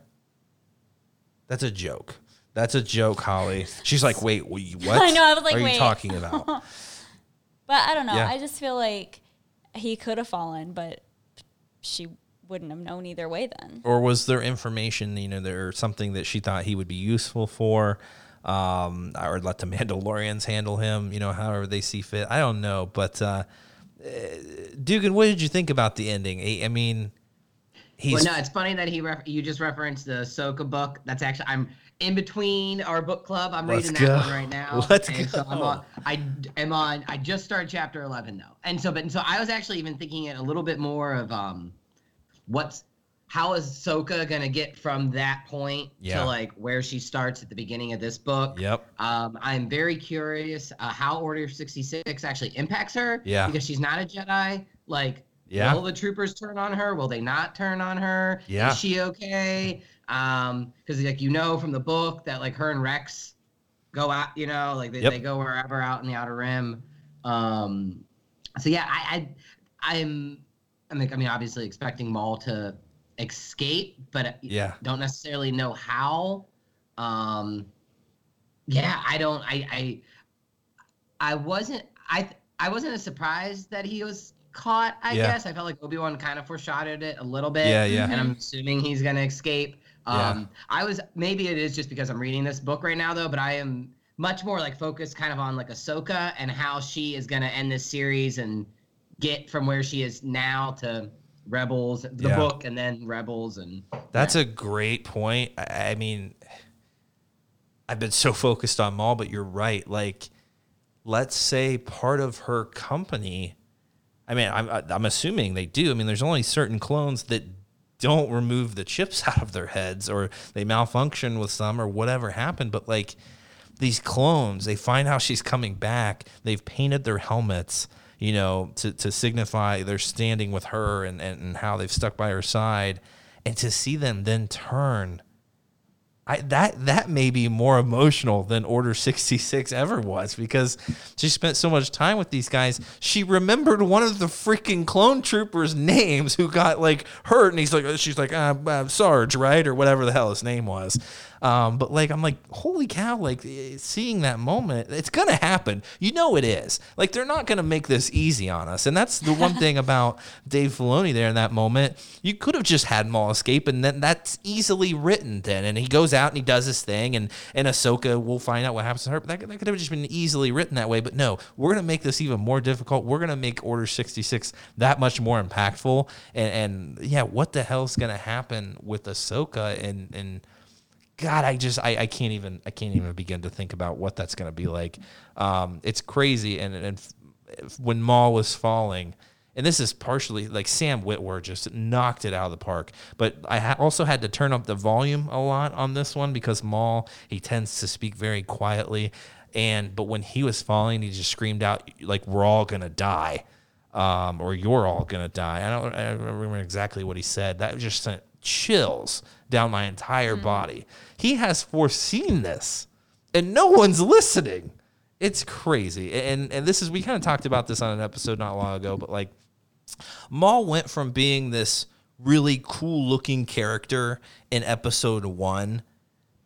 That's a joke. That's a joke, Holly. She's like, wait, what? I know. I was like, are wait. you talking about? but I don't know. Yeah. I just feel like he could have fallen, but she wouldn't have known either way then. Or was there information, you know, there something that she thought he would be useful for? Um, or let the Mandalorians handle him, you know, however they see fit. I don't know, but uh, Dugan, what did you think about the ending? I mean, He's, well, no, it's funny that he ref- you just referenced the Soka book. That's actually I'm in between our book club. I'm reading go. that one right now. Let's and go. So I'm on, I am on. I just started chapter 11 though, and so but and so I was actually even thinking it a little bit more of um, what's how is Soka gonna get from that point Yeah. to like where she starts at the beginning of this book? Yep. Um, I'm very curious uh, how Order 66 actually impacts her. Yeah. Because she's not a Jedi. Like Yeah. Will the troopers turn on her? Will they not turn on her? Yeah. Is she okay? Um, because like you know from the book that like her and Rex go out, you know, like they, Yep. they go wherever out in the outer rim. Um, so yeah, I, I I'm I mean I mean obviously expecting Maul to escape, but Yeah. don't necessarily know how. Um, yeah, I don't. I I I wasn't. I I wasn't as surprised that he was caught. I Yeah. guess I felt like Obi Wan kind of foreshadowed it a little bit. Yeah, yeah. And I'm assuming he's gonna escape. Yeah. Um, I was maybe it is just because I'm reading this book right now though, but I am much more like focused kind of on like Ahsoka and how she is gonna end this series and get from where she is now to Rebels, the Yeah. book, and then Rebels, and That's a great point. I, I mean, I've been so focused on Maul, but you're right. Like, let's say part of her company. I mean, I'm I'm assuming they do. I mean, there's only certain clones that don't remove the chips out of their heads, or they malfunction with some, or whatever happened. But like these clones, they find how she's coming back. They've painted their helmets, you know, to, to signify they're standing with her and, and, and how they've stuck by her side. And to see them then turn I, that that may be more emotional than Order 66 ever was because she spent so much time with these guys. She remembered one of the freaking clone troopers' names who got like hurt, and he's like, she's like, uh, uh, Sarge, right, or whatever the hell his name was. Um, but like, I'm like, holy cow! Like eh, seeing that moment, it's gonna happen. You know it is. Like they're not gonna make this easy on us, and that's the one thing about Dave Filoni there in that moment. You could have just had Maul escape, and then that's easily written. Then, and he goes out and he does his thing, and and Ahsoka will find out what happens to her. But that, that could have just been easily written that way. But no, we're gonna make this even more difficult. We're gonna make Order 66 that much more impactful. And, and yeah, what the hell's gonna happen with Ahsoka and and God, I just I, I can't even I can't even begin to think about what that's going to be like. Um, it's crazy, and and when Maul was falling, and this is partially like Sam Witwer just knocked it out of the park. But I ha- also had to turn up the volume a lot on this one because Maul he tends to speak very quietly, and but when he was falling, he just screamed out like "We're all gonna die." Um, or you're all gonna die. I don't, I don't remember exactly what he said. That just sent chills down my entire body. He has foreseen this, and no one's listening. It's crazy. And and this is we kind of talked about this on an episode not long ago, but like Maul went from being this really cool looking character in episode one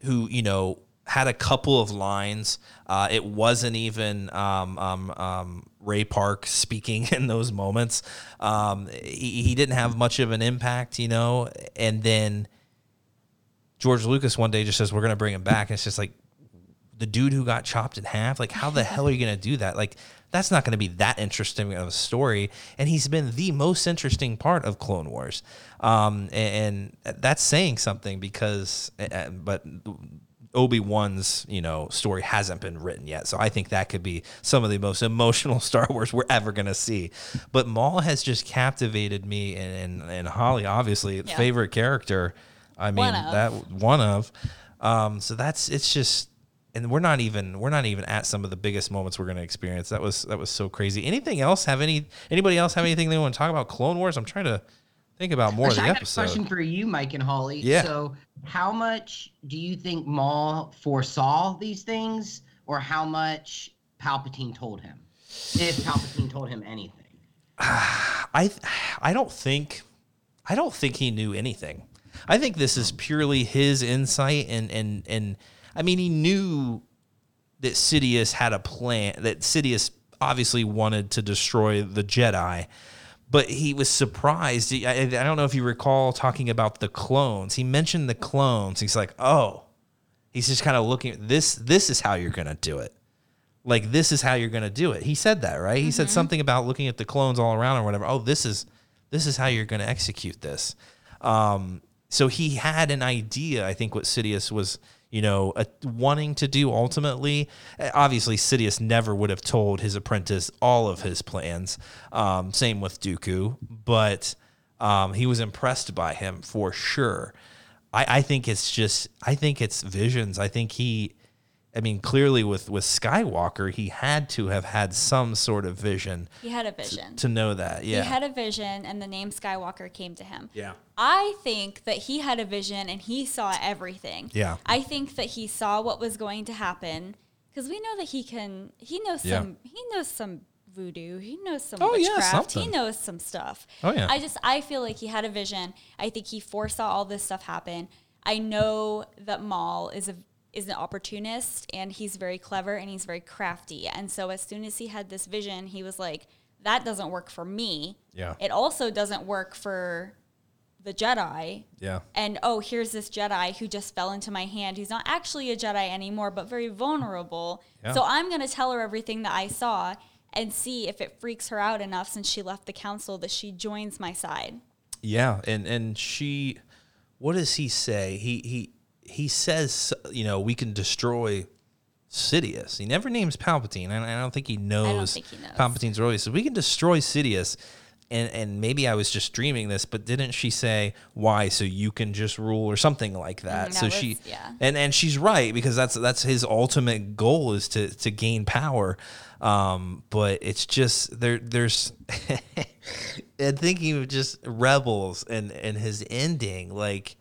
who, you know, had a couple of lines. Uh, it wasn't even um, um, um, Ray Park speaking in those moments. Um, he, he didn't have much of an impact, you know. And then George Lucas one day just says, We're going to bring him back. And it's just like, the dude who got chopped in half, like, how the hell are you going to do that? Like, that's not going to be that interesting of a story. And he's been the most interesting part of Clone Wars. Um, and, and that's saying something because, uh, but Obi Wan's you know story hasn't been written yet, so I think that could be some of the most emotional Star Wars we're ever gonna see. But Maul has just captivated me, and and, and Holly obviously Yeah. favorite character. I mean One of. that one of. Um, so that's it's just. And we're not even we're not even at some of the biggest moments we're going to experience. That was that was so crazy. Anything else? Have any anybody else have anything they want to talk about Clone Wars? I'm trying to think about more Actually, of I the got a question for you, Mike and Holly. Yeah. So, how much do you think Maul foresaw these things, or how much Palpatine told him? If Palpatine told him anything. I I don't think I don't think he knew anything. I think this is purely his insight and and and I mean he knew that Sidious had a plan that Sidious obviously wanted to destroy the Jedi but he was surprised. I, I don't know if you recall talking about the clones. He mentioned the clones. He's like, "Oh." He's just kind of looking this this is how you're going to do it like this is how you're going to do it. He said that, right? He said something about looking at the clones all around or whatever. Oh, this is this is how you're going to execute this. Um, so he had an idea. I think what Sidious was, you know, uh, wanting to do ultimately. Uh, Obviously, Sidious never would have told his apprentice all of his plans. Um, same with Dooku, but um, he was impressed by him for sure. I, I think it's just. I think it's visions. I think he. I mean, clearly with with Skywalker, he had to have had some sort of vision He had a vision. to know that. Yeah. He had a vision, and the name Skywalker came to him. yeah. I think that he had a vision and he saw everything. Yeah. I think that he saw what was going to happen because we know that he can. He knows Yeah. some. He knows some voodoo. He knows some Oh, yeah, witchcraft. he knows some stuff. Oh, yeah. I just I feel like he had a vision. I think he foresaw all this stuff happen. I know that Maul is a is an opportunist and he's very clever and he's very crafty. And so as soon as he had this vision, he was like, "That doesn't work for me. Yeah. It also doesn't work for the Jedi." Yeah. and oh, here's this Jedi who just fell into my hand. He's not actually a Jedi anymore, but very vulnerable. Yeah. So I'm going to tell her everything that I saw and see if it freaks her out enough since she left the council that she joins my side. Yeah, and and she, what does he say? He he he says, you know, we can destroy Sidious. He never names Palpatine, and I don't think he knows. think he knows. Palpatine's role. So we can destroy Sidious, and and maybe I was just dreaming this, but didn't she say why? So you can just rule or something like that. Mm, so that she, yeah. and and she's right because that's that's his ultimate goal is to to gain power. Um, but it's just there. There's and thinking of just rebels and and his ending like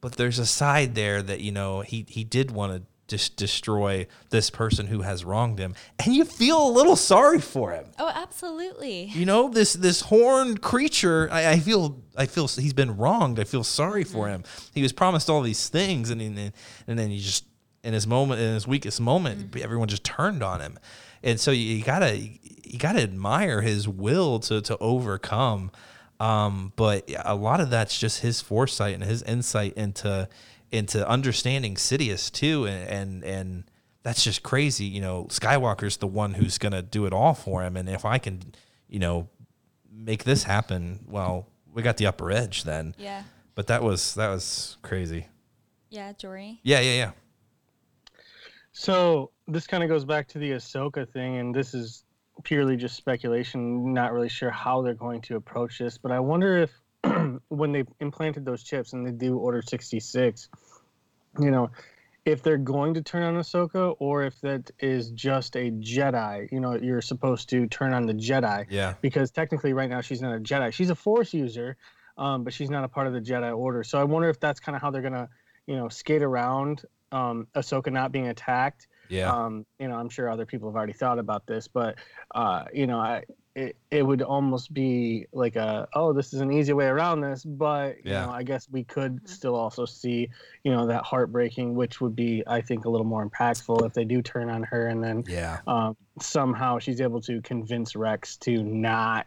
but there's a side there that you know he he did want to just destroy this person who has wronged him, and you feel a little sorry for him. Oh, absolutely. You know this this horned creature. I, I feel I feel he's been wronged. I feel sorry for him. He was promised all these things, and and, and then he just in his moment in his weakest moment, everyone just turned on him, and so you, you gotta you gotta admire his will to to overcome. Um, but a lot of that's just his foresight and his insight into into understanding Sidious too, and and, and that's just crazy. You know, Skywalker's the one who's gonna do it all for him, and if I can, you know, make this happen, well, we got the upper edge then. Yeah. But that was that was crazy. Yeah, Jory. Yeah, yeah, yeah. So this kind of goes back to the Ahsoka thing, and this is purely just speculation. Not really sure how they're going to approach this, but I wonder if when they implanted those chips and they do Order sixty six, you know, if they're going to turn on Ahsoka or if that is just a Jedi. You know, you're supposed to turn on the Jedi Yeah. because technically right now she's not a Jedi. She's a Force user, um, but she's not a part of the Jedi Order. So I wonder if that's kind of how they're gonna, you know, skate around um, Ahsoka not being attacked. Yeah. Um, you know, I'm sure other people have already thought about this, but uh, you know, I it, it would almost be like a oh, this is an easy way around this, but you Yeah. know, I guess we could still also see you know that heartbreaking, which would be I think a little more impactful if they do turn on her and then yeah. um, somehow she's able to convince Rex to not,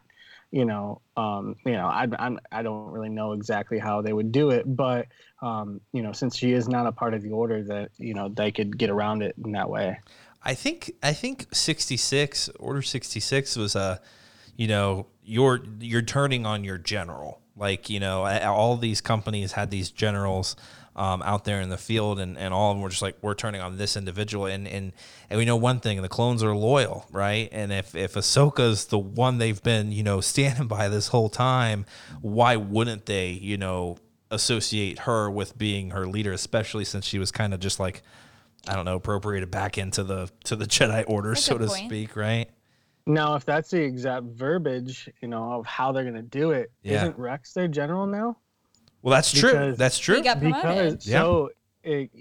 you know, um, you know, I, I'm, I don't really know exactly how they would do it, but um, you know, since she is not a part of the order, that you know they could get around it in that way. I think I think 66 order 66 was a you know you're you're turning on your general like you know all these companies had these generals um, out there in the field and, and all of them were just like we're turning on this individual and, and and we know one thing the clones are loyal right and if if Ahsoka's the one they've been you know standing by this whole time why wouldn't they you know associate her with being her leader especially since she was kind of just like I don't know, appropriated back into the to the Jedi Order, That's so to point. speak, right? Now, if that's the exact verbiage, you know, of how they're going to do it, Yeah. not Rex their general now? Well, that's true. That's true. He got. Because Yeah. so, it,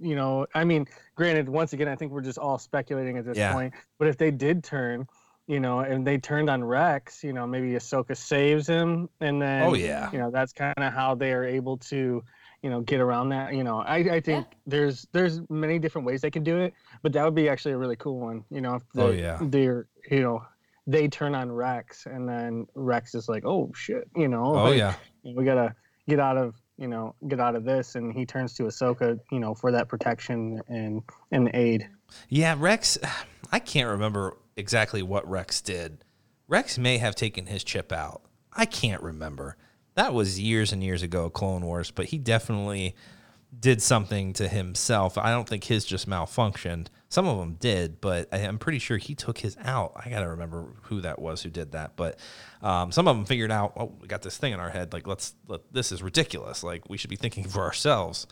you know, I mean, granted, once again, I think we're just all speculating at this Yeah. point. But if they did turn, you know, and they turned on Rex, you know, maybe Ahsoka saves him, and then, oh yeah, you know, that's kind of how they are able to, you know, get around that. You know, I, I think there's there's many different ways they can do it, but that would be actually a really cool one. You know, if Oh, they- yeah. they're, you know. They turn on Rex, and then Rex is like, "Oh shit," you know. oh like, yeah, we gotta get out of you know get out of this and he turns to ahsoka you know for that protection and and aid yeah. Rex, I can't remember exactly what Rex did. Rex may have taken his chip out. I can't remember. That was years and years ago, Clone Wars, but he definitely did something to himself. I don't think his just malfunctioned. Some of them did, but I- I'm pretty sure he took his out. I gotta remember who that was who did that. But um, some of them figured out, oh, we got this thing in our head. Like, let's let this is ridiculous. Like, we should be thinking for ourselves.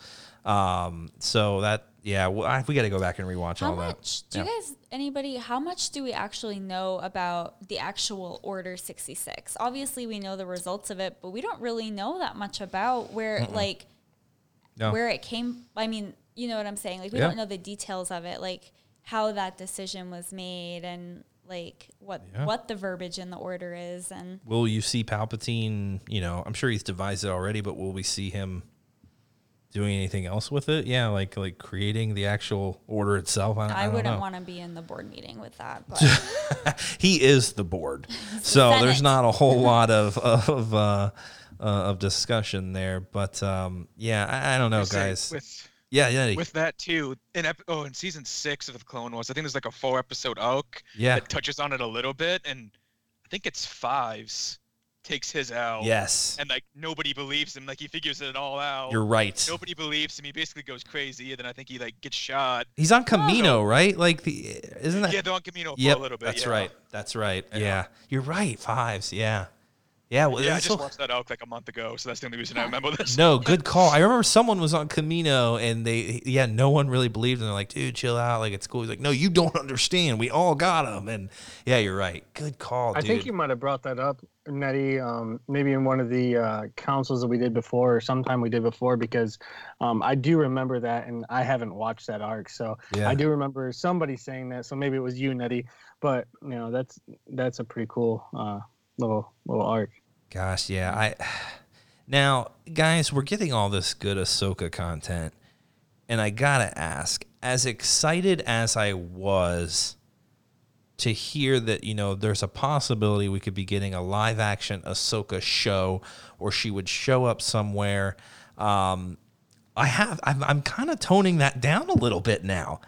Um, so that, yeah, well, I, we got to go back and rewatch How all much that. do you guys anybody how much do we actually know about the actual order 66 obviously we know the results of it but we don't really know that much about where like No. where it came i mean you know what i'm saying like we Yeah. don't know the details of it like how that decision was made and like what Yeah. what the verbiage in the order is and Will you see Palpatine? You know, I'm sure he's devised it already, but will we see him doing anything else with it? Yeah, like like creating the actual order itself. I, I, i, wouldn't want to be in the board meeting with that but he is the board, so there's not a whole lot of of uh, uh, of discussion there. But um, yeah, I, I don't know, I say guys. With yeah, yeah, with that too, in ep- oh, in season six of the Clone Wars, I think there's like a four episode arc yeah. that touches on it a little bit, and I think it's Fives takes his out. Yes, And like nobody believes him, like he figures it all out. you're right. Nobody believes him. He basically goes crazy, and then I think he like gets shot. He's on Kamino, right? Like the isn't that? Yeah, they're on Kamino for a little bit. that's yeah. right. That's right. Yeah. Yeah. you're right. Fives. Yeah, yeah. Well, Yeah, I that's just so- watched that arc like a month ago, so that's the only reason I remember this. No, good call. I remember someone was on Kamino and they, yeah, no one really believed. And they're like, dude, chill out. Like, it's cool. He's like, no, you don't understand. We all got him. And yeah, you're right. Good call, i dude. think you might have brought that up Nettie, um, maybe in one of the uh, councils that we did before, or sometime we did before, because um, I do remember that, and I haven't watched that arc, so Yeah. I do remember somebody saying that. So maybe it was you, Nettie, but you know that's that's a pretty cool uh, little little arc. Gosh, yeah. I now, guys, we're getting all this good Ahsoka content, and I gotta ask, as excited as I was to hear that, you know, there's a possibility we could be getting a live action Ahsoka show, or she would show up somewhere. Um, I have, I'm, I'm kind of toning that down a little bit now.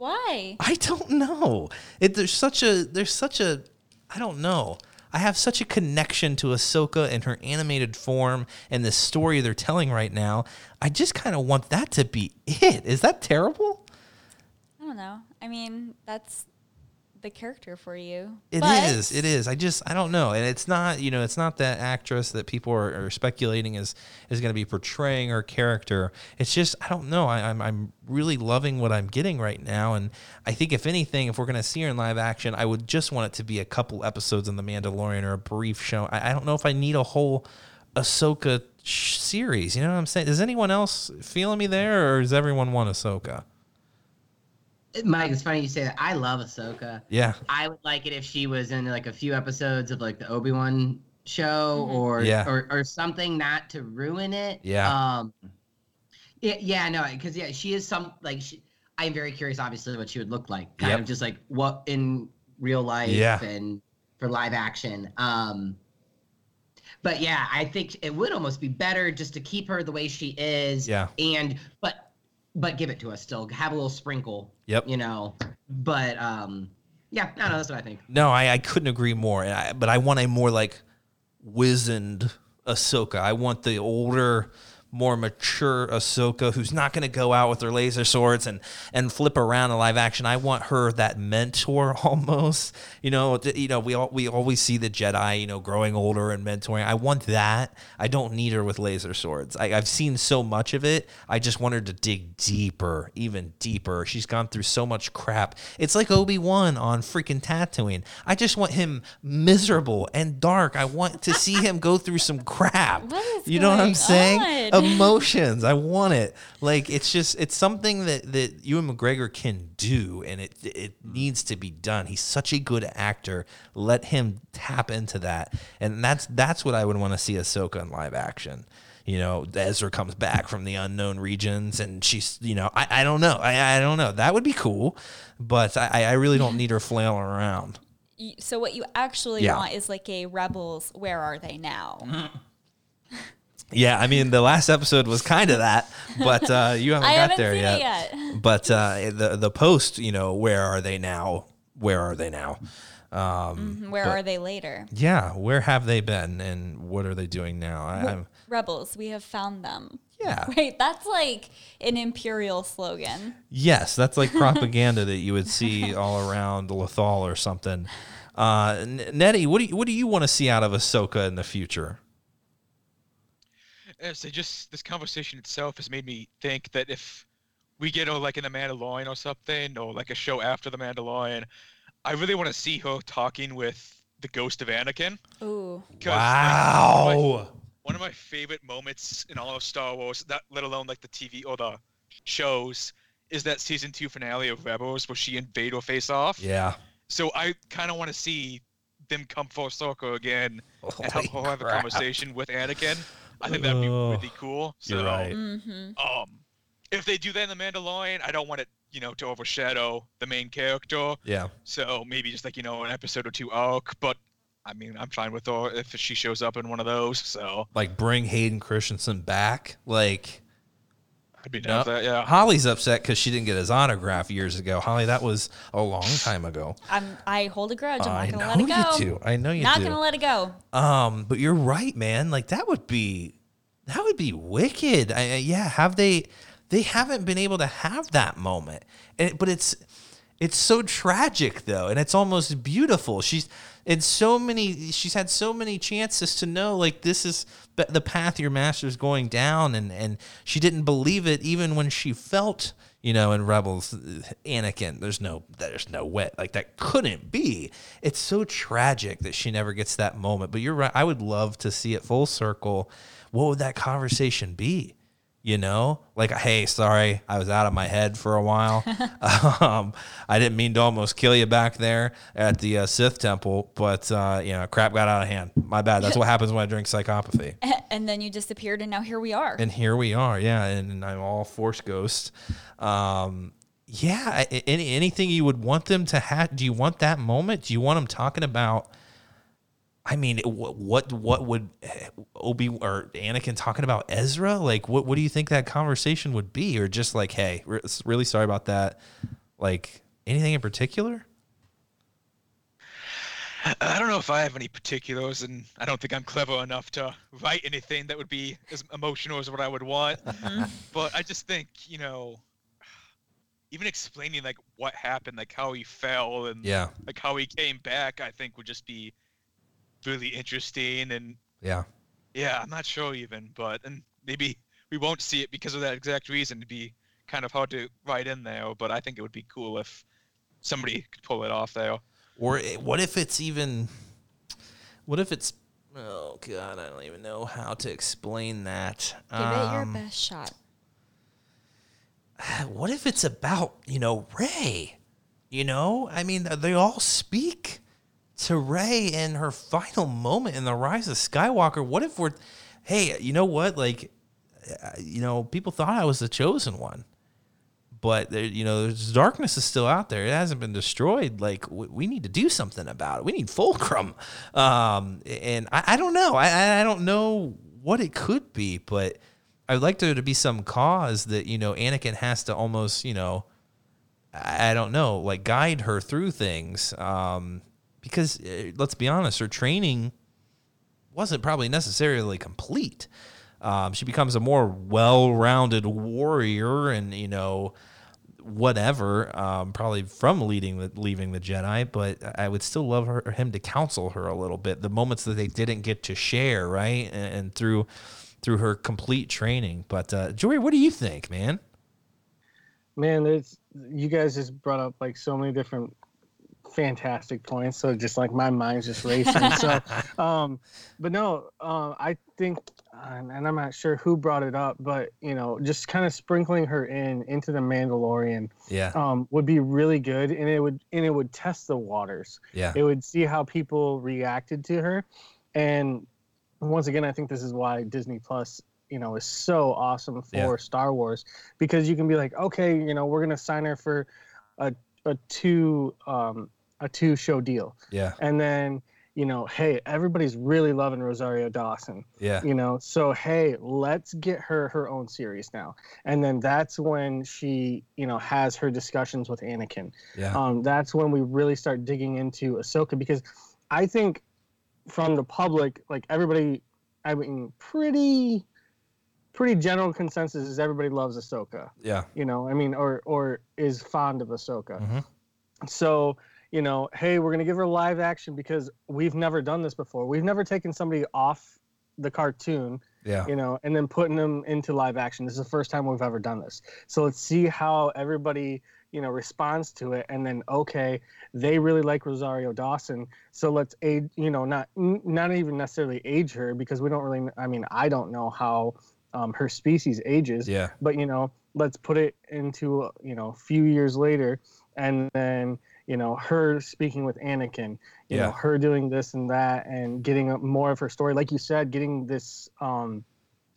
Why? I don't know. It, there's such a there's such a I don't know. I have such a connection to Ahsoka and her animated form and the story they're telling right now. I just kind of want that to be it. Is that terrible? I don't know. I mean, that's the character for you. It But- is. It is. I just I don't know, and it's not. You know, it's not that actress that people are, are speculating is is going to be portraying her character. It's just I don't know. I, I'm I'm really loving what I'm getting right now, and I think if anything, if we're going to see her in live action, I would just want it to be a couple episodes in the Mandalorian or a brief show. I, I don't know if I need a whole Ahsoka sh- series. You know what I'm saying? Is anyone else feeling me there, or does everyone want Ahsoka? Mike, it's funny you say that. I love Ahsoka. Yeah. I would like it if she was in like a few episodes of like the Obi Wan show or Yeah. or or something not to ruin it. Yeah. Um. Yeah, yeah, no, because yeah, she is some like she. I'm very curious, obviously, what she would look like, kind Yep. of just like what in real life Yeah. and for live action. Um. But yeah, I think it would almost be better just to keep her the way she is. Yeah. And but but give it to us still. Have a little sprinkle. Yep. You know. But um. Yeah, no, don't. That's what I think. No, I, I couldn't agree more. I, but I want a more like wizened Ahsoka. I want the older, more mature Ahsoka who's not going to go out with her laser swords and and flip around in live action. I want her that mentor almost. You know, th- you know, we all, we always see the Jedi, you know, growing older and mentoring. I want that. I don't need her with laser swords. I, I've seen so much of it. I just want her to dig deeper, even deeper. She's gone through so much crap. It's like Obi Wan on freaking Tatooine. I just want him miserable and dark. I want to see him go through some crap. You know what I'm saying? on? Emotions. I want it. Like it's just it's something that that Ewan McGregor can do, and it it needs to be done. He's such a good actor. Let him tap into that, and that's that's what I would want to see Ahsoka in live action. You know, Ezra comes back from the unknown regions, and she's you know I, I don't know I, I don't know that would be cool, but I I really don't need her flailing around. So what you actually Yeah. want is like a rebels. Where are they now? Yeah, I mean the last episode was kind of that, but uh, you haven't I got haven't there yet. yet. But uh, the the post, you know, where are they now? Where are they now? Um, Where but- are they later? Yeah, where have they been, and what are they doing now? I, Rebels, we have found them. yeah, right. that's like an imperial slogan. yes, that's like propaganda that you would see all around Lothal or something. Uh, N- Nettie, what do you, what do you want to see out of Ahsoka in the future? Yeah, so just this conversation itself has made me think that if we get oh, like in the Mandalorian or something, or like a show after the Mandalorian, I really want to see her talking with the ghost of Anakin. Ooh. 'cause, like, one of my- Wow. one of my favorite moments in all of Star Wars, that let alone like the TV or the shows, is that season two finale of Rebels where she and Vader face off. Yeah. So I kind of want to see them come full circle again and have, Holy her have a conversation with Anakin. I think that'd be Oh, really cool. So, You're right. Mm-hmm. um, if they do that in the Mandalorian, I don't want it, you know, to overshadow the main character. Yeah. So maybe just like you know an episode or two arc. But I mean, I'm fine with her if she shows up in one of those. So Like bring Hayden Christensen back. Like I'd be down for that. Yeah. Holly's upset because she didn't get his autograph years ago. Holly, that was a long time ago. I'm. I hold a grudge. I'm not gonna let it go. you do. I know you not do. Not gonna let it go. Um, but you're right, man. Like that would be that would be wicked. I, I- yeah, have they they haven't been able to have that moment. And but it's it's so tragic though, and it's almost beautiful. She's And so many, she's had so many chances to know, like, this is the path your master's going down. And, and she didn't believe it even when she felt, you know, in Rebels, Anakin, there's no, there's no way. Like, that couldn't be. It's so tragic that she never gets that moment. But you're right. I would love to see it full circle. What would that conversation be? You know? Like hey sorry i was out of my head for a while. Um, i didn't mean to almost kill you back there at the uh, sith temple but uh, you know crap got out of hand. My bad. That's what happens when i drink psychopathy. And then you disappeared, and now here we are. and here we are yeah and, and i'm all force ghost. Um, yeah any, anything you would want them to have do you want that moment? Do you want them talking about I mean, what what, what would eh, Obi or Anakin talking about Ezra? Like, what what do you think that conversation would be, or just like, hey, re- really sorry about that. Like, anything in particular? I don't know if I have any particulars, and I don't think I'm clever enough to write anything that would be as emotional as what I would want. but I just think, you know, even explaining like what happened, like how he fell, and Yeah, like how he came back, I think would just be really interesting. And yeah, yeah, I'm not sure even, but and maybe we won't see it because of that exact reason. It'd be kind of hard to write in there, but I think it would be cool if somebody could pull it off there. Or it- what if it's even? What if it's? Oh God, I don't even know how to explain that. Give it your Um, best shot. what if it's about you know Rey? You know, I mean, they all speak to Rey in her final moment in the Rise of Skywalker. What if we're, hey, you know what? Like, uh, you know, people thought I was the chosen one, but there, you know, there's darkness is still out there. It hasn't been destroyed. Like, we, we need to do something about it. We need fulcrum. Um, and I, I don't know. I- I, don't know what it could be, but I'd like there to be some cause that you know Anakin has to almost you know I don't know like guide her through things um, because uh, let's be honest, her training wasn't probably necessarily complete. Um, she becomes a more well-rounded warrior, and you know whatever um, probably from leading the leaving the Jedi, but I would still love her, him to counsel her a little bit. The moments that they didn't get to share, right, and, and through through her complete training. But uh, Jory, what do you think, man? Man, there's you guys just brought up like so many different fantastic points. So just like my mind's just racing. so, um, but no, uh, I think, and I'm not sure who brought it up, but you know, just kind of sprinkling her in into the Mandalorian Yeah, um, would be really good, and it would and it would test the waters. yeah, It would see how people reacted to her, and once again, I think this is why Disney Plus, you know, is so awesome for Yeah. Star Wars because you can be like, okay, you know, we're gonna sign her for a a two um a two show deal, yeah, and then you know, hey, everybody's really loving Rosario Dawson, yeah, you know, so hey, let's get her her own series now, and then that's when she, you know, has her discussions with Anakin. Yeah, um, that's when we really start digging into Ahsoka because I think from the public, like everybody, I mean, pretty, pretty general consensus is everybody loves Ahsoka. yeah, You know, I mean, or or is fond of Ahsoka. Mhm. So you know, hey, we're gonna give her live action because we've never done this before. We've never taken somebody off the cartoon yeah, you know, and then putting them into live action. This is the first time we've ever done this. So let's see how everybody, you know, responds to it. And then, okay, they really like Rosario Dawson. So let's age, you know, not n- not even necessarily age her because we don't really. I mean, I don't know how um, her species ages. yeah, But you know, let's put it into you know a few years later, and then you know her speaking with Anakin, you Yeah. know her doing this and that, and getting more of her story. Like you said, getting this um,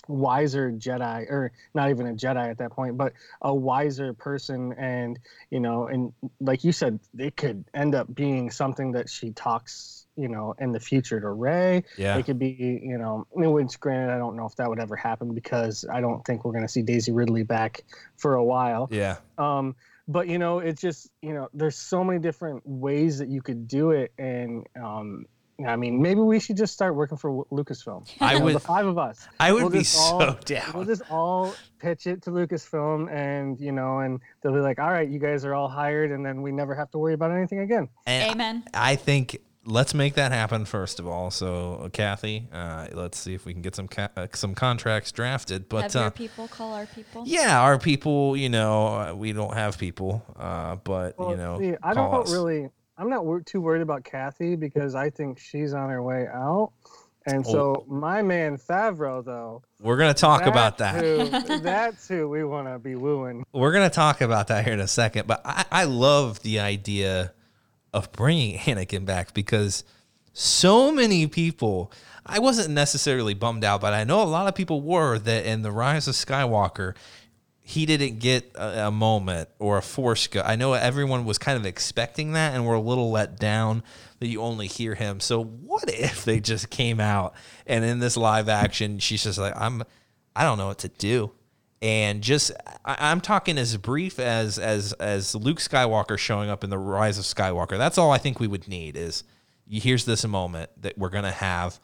wiser Jedi, or not even a Jedi at that point, but a wiser person, and you know, and like you said, it could end up being something that she talks, you know, in the future to Rey. yeah, It could be, you know, which granted, I don't know if that would ever happen because I don't think we're going to see Daisy Ridley back for a while. yeah, Um, but you know, it's just, you know, there's so many different ways that you could do it, and um, I mean, maybe we should just start working for Lucasfilm. I You would- the five of us. I would We'll be just so down. We'll just all pitch it to Lucasfilm, and you know, and they'll be like, "All right, you guys are all hired," and then we never have to worry about anything again. And Amen. I think let's make that happen first of all. So, uh, Kathy, uh, let's see if we can get some ca- uh, some contracts drafted. But Have uh, your people call our people. yeah, our people, you know, uh, we don't have people, uh, but Well, you know, see, I call don't us. really. I'm not wor- too worried about Kathy because I think she's on her way out. And Oh. so my man Favreau, though, We're gonna talk about that. Who, that's who we want to be wooing. We're gonna talk about that here in a second, but I, I love the idea of bringing Anakin back because so many people. I wasn't necessarily bummed out, but I know a lot of people were that in the Rise of Skywalker, he didn't get a, a moment or a force go. I know everyone was kind of expecting that, and were a little let down that you only hear him. So what if they just came out and in this live action, she's just like, I'm, I don't know what to do and just I, I'm talking as brief as as as Luke Skywalker showing up in the Rise of Skywalker. That's all I think we would need is here's this moment that we're gonna have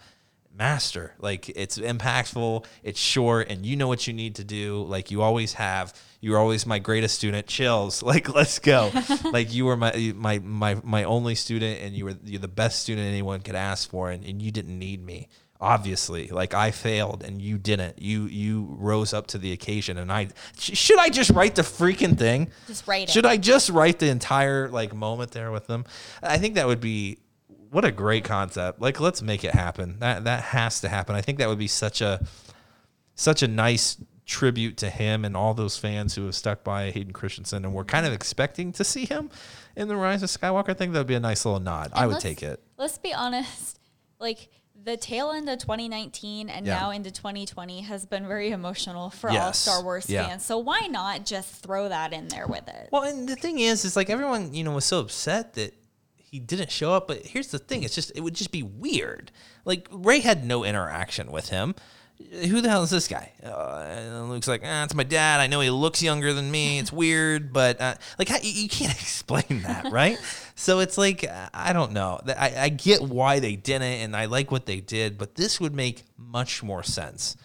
master. Like it's impactful it's short and you know what you need to do. Like you always have you're always my greatest student. Chills. Like let's go. Like you were my my my my only student and you were you're the best student anyone could ask for and, and you didn't need me obviously like i failed and you didn't you you rose up to the occasion and i sh- should i just write the freaking thing Just write it. should i just write the entire like moment there with them i think that would be what a great concept like let's make it happen that that has to happen i think that would be such a such a nice tribute to him and all those fans who have stuck by Hayden Christensen and were kind of expecting to see him in the Rise of Skywalker. I think that would be a nice little nod. I would take it. Let's be honest. Like the tail end of 2019 and Yeah. now into 2020 has been very emotional for all Star Wars Yeah. fans. So why not just throw that in there with it? Well, and the thing is, is like everyone, you know, was so upset that he didn't show up. But here's the thing: it's just it would just be weird. Like Rey had no interaction with him. Who the hell is this guy? Uh, and Luke's like, ah, it's my dad. I know he looks younger than me. It's weird, but uh, like you, can't explain that, right? so it's like I don't know. I, I get why they didn't, and I like what they did, but this would make much more sense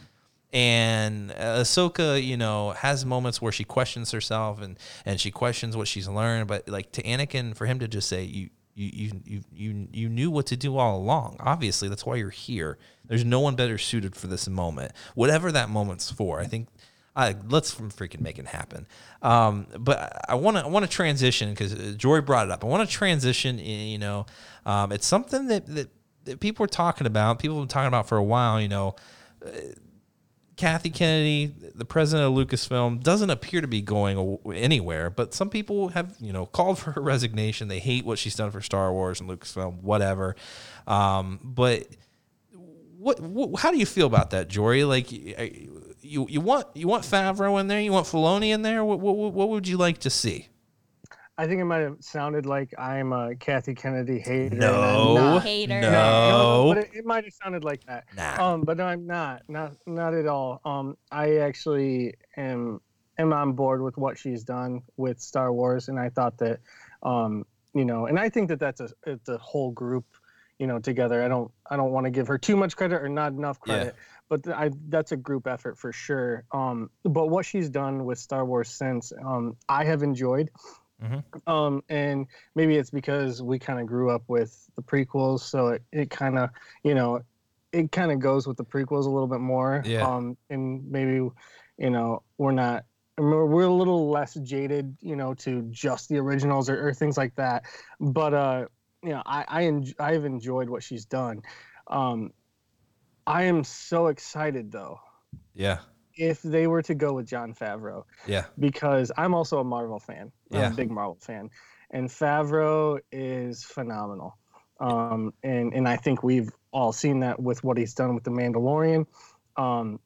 and uh, Ahsoka, you know, has moments where she questions herself and and she questions what she's learned. But like to Anakin, for him to just say you. You, you, you, you, knew what to do all along. Obviously, that's why you're here. There's no one better suited for this moment, whatever that moment's for. I think, uh, let's freaking make it happen. Um, but I want to I want to transition because Jory brought it up. I want to transition. You know, um, it's something that, that that people are talking about. People have been talking about for a while. You know, Kathy Kennedy, the president of Lucasfilm, doesn't appear to be going anywhere. But some people have, you know, called for her resignation. They hate what she's done for Star Wars and Lucasfilm, whatever. Um, but what, what, how do you feel about that, Jory? Like, you, you want you want Favreau in there, you want Filoni in there. What, what, what would you like to see? I think it might have sounded like I'm a Kathy Kennedy hater. No, not. Hater. no, No, but it, it might have sounded like that. Nah. Um, but no, I'm not. Not not at all. Um, I actually am am on board with what she's done with Star Wars, and I thought that, um, you know, and I think that that's a it's a whole group, you know, together. I don't I don't want to give her too much credit or not enough Yeah. credit, but th- I that's a group effort for sure. Um, but what she's done with Star Wars since, um, I have enjoyed. Mhm. Um, and maybe it's because we kind of grew up with the prequels, so it, it kind of, you know, it kind of goes with the prequels a little bit more. Yeah. Um, and maybe, you know, we're not, we're a little less jaded, you know, to just the originals or, or things like that. But, uh, you know, I, I enj- I've enjoyed what she's done. Um, I am so excited though Yeah, if they were to go with Jon Favreau yeah, because I'm also a Marvel fan. I'm Yeah. a big Marvel fan, and Favreau is phenomenal. Um, and and I think we've all seen that with what he's done with the Mandalorian. Um,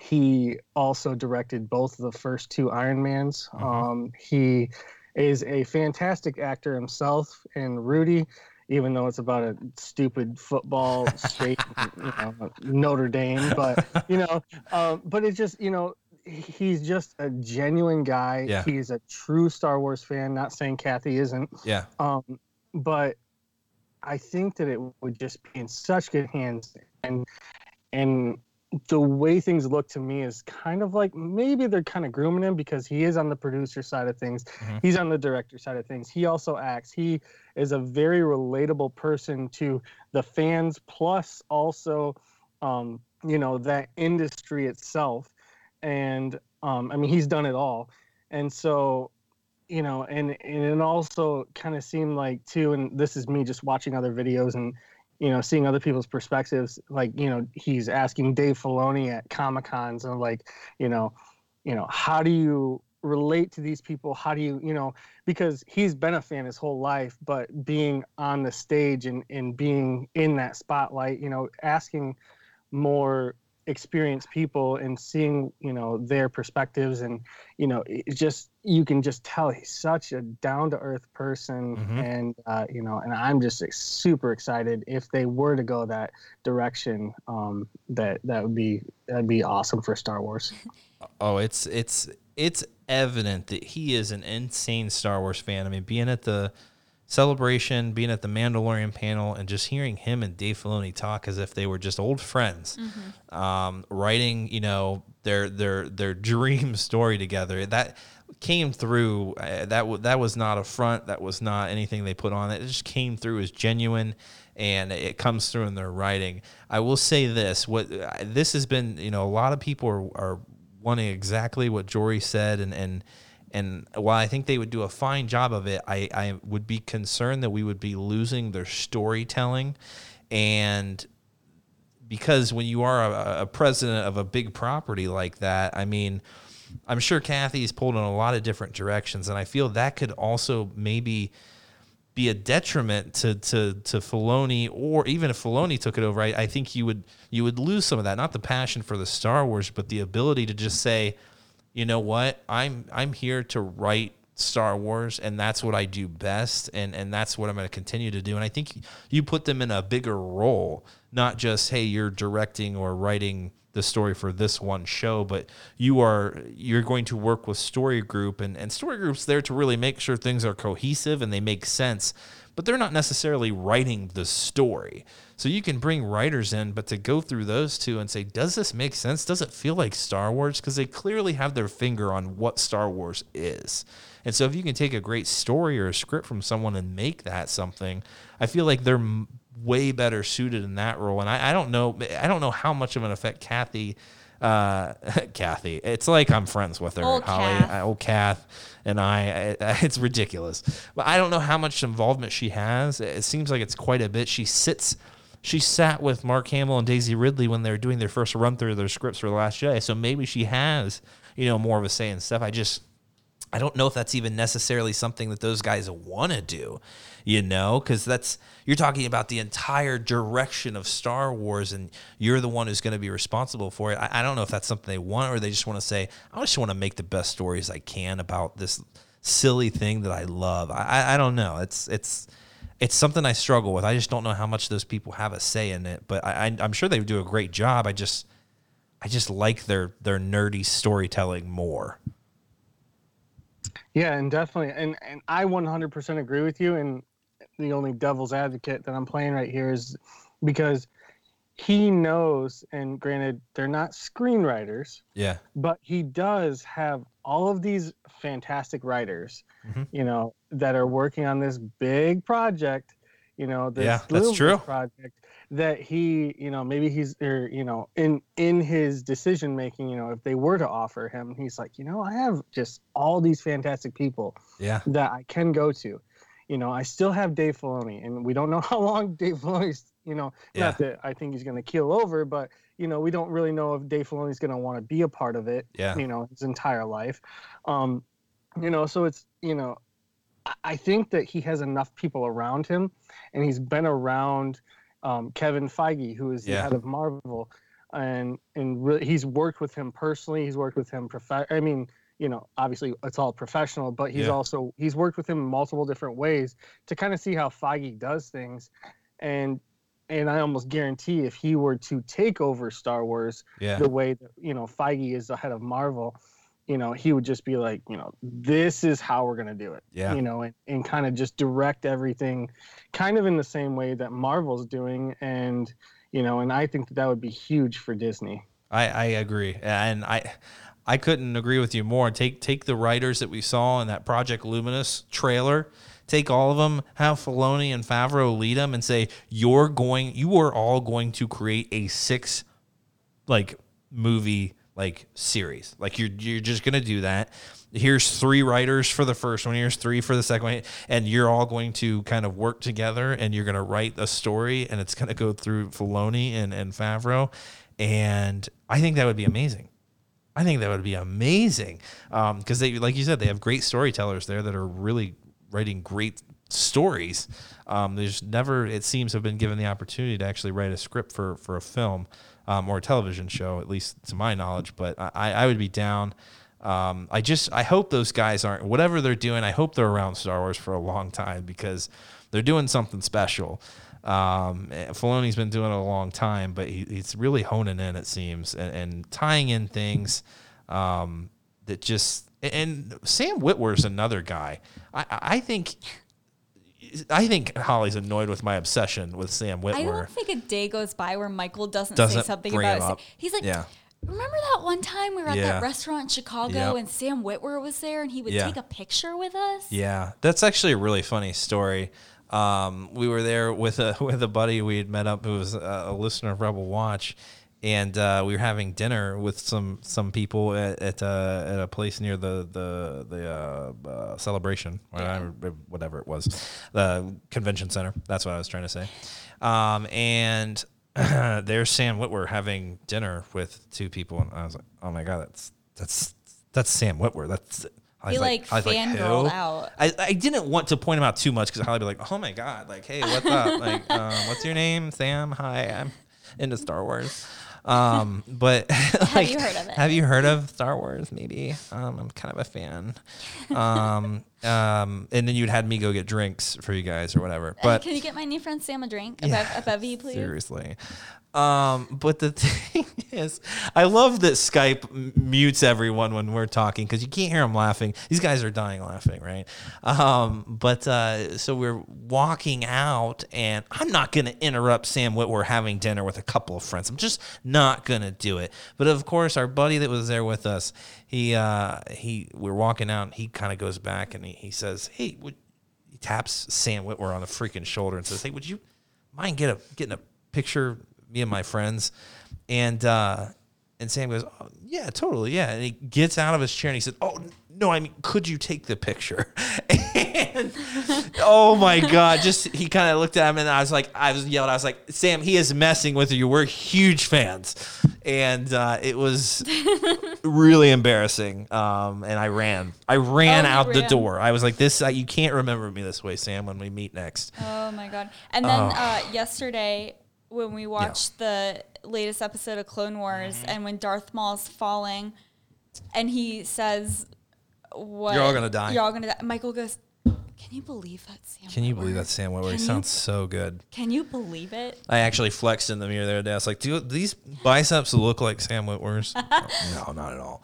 he also directed both of the first two Iron Mans. Mhm. Um, he is a fantastic actor himself and Rudy, even though it's about a stupid football state, you know, Notre Dame. But you know, um, but it's just you know he's just a genuine guy. Yeah. He's a true Star Wars fan. Not saying Kathy isn't, yeah, um, but I think that it would just be in such good hands. And and the way things look to me is kind of like maybe they're kind of grooming him because he is on the producer side of things. Mhm. He's on the director side of things. He also acts. He is a very relatable person to the fans, plus also, um, you know, that industry itself. And um, I mean, he's done it all. And so, you know, and, and it also kind of seemed like too, and this is me just watching other videos and you know, seeing other people's perspectives, like, you know, he's asking Dave Filoni at Comic Cons and like, you know, you know, how do you relate to these people? How do you, you know, because he's been a fan his whole life, but being on the stage and, and being in that spotlight, you know, asking more experienced people and seeing, you know, their perspectives and, you know, just, you can just tell he's such a down to earth person. Mhm. And, uh, you know, and I'm just like, super excited if they were to go that direction. Um, that, that would be, that'd be awesome for Star Wars. Oh, it's it's it's evident that he is an insane Star Wars fan. I mean, being at the celebration, being at the Mandalorian panel, and just hearing him and Dave Filoni talk as if they were just old friends, um, writing you know their their their dream story together. That came through. Uh, that w- that was not a front. That was not anything they put on. It just came through as genuine and it comes through in their writing. I will say this: what this has been, you know, a lot of people are, are wanting exactly what Jory said, and and and while I think they would do a fine job of it, I I would be concerned that we would be losing their storytelling, and because when you are a, a president of a big property like that, I mean. I'm sure Kathy's pulled in a lot of different directions, and I feel that could also maybe be a detriment to to to Filoni, or even if Filoni took it over, I, I think you would you would lose some of that. Not the passion for the Star Wars, but the ability to just say, you know what, I'm I'm here to write Star Wars, and that's what I do best, and and that's what I'm going to continue to do. And I think you put them in a bigger role, not just hey, you're directing or writing the story for this one show, but you are you're going to work with story group and, and story groups there to really make sure things are cohesive and they make sense, but they're not necessarily writing the story. So you can bring writers in, but to go through those two and say, does this make sense? Does it feel like Star Wars? Because they clearly have their finger on what Star Wars is. And so if you can take a great story or a script from someone and make that something, I feel like they're m- way better suited in that role. And I, I don't know, I don't know how much of an effect Kathy, uh, Kathy, it's like I'm friends with her, Old Holly, Kath. I- old Kath, and I, I, it's ridiculous. But I don't know how much involvement she has. It seems like it's quite a bit. She sits. She sat with Mark Hamill and Daisy Ridley when they were doing their first run through their scripts for The Last Jedi. So maybe she has, you know, more of a say in stuff. I just, I don't know if that's even necessarily something that those guys want to do, you know, because that's you're talking about the entire direction of Star Wars, and you're the one who's going to be responsible for it. I, I don't know if that's something they want, or they just want to say, I just want to make the best stories I can about this silly thing that I love. I, I don't know. It's it's it's something I struggle with. I just don't know how much those people have a say in it, but I, I'm sure they do a great job. I just I just like their their nerdy storytelling more. Yeah, and definitely, and and I 100% agree with you. And the only devil's advocate that I'm playing right here is because he knows, and granted, they're not screenwriters, Yeah. but he does have all of these fantastic writers, Mhm. you know, that are working on this big project, you know, this Yeah, that's true. project that he, you know, maybe he's or you know, in in his decision making, you know, if they were to offer him, he's like, you know, I have just all these fantastic people Yeah. that I can go to. You know, I still have Dave Filoni, and we don't know how long Dave Filoni's. You know, Yeah. not that I think he's going to keel over, but you know, we don't really know if Dave Filoni's going to want to be a part of it. Yeah. You know, his entire life. Um, you know, so it's you know, I- think that he has enough people around him, and he's been around um, Kevin Feige, who is the head of Marvel, and and really, he's worked with him personally. He's worked with him. Prof- I mean, you know, obviously it's all professional, but he's Yeah. also he's worked with him in multiple different ways to kind of see how Feige does things, and and I almost guarantee if he were to take over Star Wars Yeah. the way that you know Feige is the head of Marvel, you know, he would just be like, you know, this is how we're gonna do it. Yeah. You know, and, and kind of just direct everything kind of in the same way that Marvel's doing. And, you know, and I think that that would be huge for Disney. I, I agree, and I I couldn't agree with you more. Take take the writers that we saw in that Project Luminous trailer. Take all of them, have Filoni and Favreau lead them, and say you're going, you are all going to create a six, like movie like series. Like you're you're just gonna do that. Here's three writers for the first one. Here's three for the second one, and you're all going to kind of work together, and you're gonna write a story, and it's gonna go through Filoni and and Favreau, and I think that would be amazing. I think that would be amazing um, because they, like you said, they have great storytellers there that are really writing great stories. Um, there's never, it seems, have been given the opportunity to actually write a script for for a film um, or a television show, at least to my knowledge. But I, I would be down. Um, I just, I hope those guys aren't whatever they're doing. I hope they're around Star Wars for a long time because they're doing something special. Um, Filoni's been doing it a long time, but he, he's really honing in, it seems, and, and tying in things um, that just. And Sam Witwer's another guy. I, I think. I think Holly's annoyed with my obsession with Sam Witwer. I don't think a day goes by where Michael doesn't, Doesn't say something about it. He's like, Yeah. remember that one time we were at Yeah. that restaurant in Chicago Yep. and Sam Witwer was there and he would Yeah. take a picture with us? Yeah, that's actually a really funny story. Um, we were there with a with a buddy we had met up who was a, a listener of Rebel Watch, and uh, we were having dinner with some some people at at, uh, at a place near the the the uh, uh, celebration, whatever, whatever it was, the convention center. That's what I was trying to say. Um, and there's Sam Witwer having dinner with two people, and I was like, oh my god, that's that's that's Sam Witwer. That's I He, like, I fangirled who? out. I, I didn't want to point him out too much because I'd be like, oh my god, like, hey, what's up? like, um, what's your name? Sam. Hi, I'm into Star Wars. Um, but like, you heard of it? Have you heard of Star Wars? Maybe. Um, I'm kind of a fan. Um, um, and then you'd had me go get drinks for you guys or whatever. But Can you get my new friend Sam a drink? Yeah, a, bev- a bevy, please? Seriously. Um, but the thing is, I love that Skype mutes everyone when we're talking because you can't hear them laughing. These guys are dying laughing, right? Um, but uh, so we're walking out, and I'm not going to interrupt Sam Witwer having dinner with a couple of friends. I'm just not going to do it. But of course, our buddy that was there with us, he uh, he we're walking out, and he kind of goes back and he, he says, "Hey," would, he taps Sam Witwer on the freaking shoulder and says, "Hey, would you mind get a getting a picture me and my friends?" And uh, and Sam goes, oh, "Yeah, totally, yeah." And he gets out of his chair and he said, "Oh no, I mean, could you take the picture?" and oh my god, just he kind of looked at him and I was like, I was yelled, I was like, "Sam, he is messing with you. We're huge fans." And uh, it was really embarrassing. Um, and I ran. I ran Oh, out the door. I was like, "This, uh, you can't remember me this way, Sam. When we meet next." Oh my god! And then Oh. uh, yesterday, when we watched the latest episode of Clone Wars, Mm-hmm. and when Darth Maul's falling, and he says, "What? You're all gonna die." You're all gonna die." Michael goes, "Can you believe that, Sam? Can you believe that Sam Witwer? He Can you- sounds so good. Can you believe it?" I actually flexed in the mirror the other day. I was like, "Do these biceps look like Sam Witwer's?" no, not at all.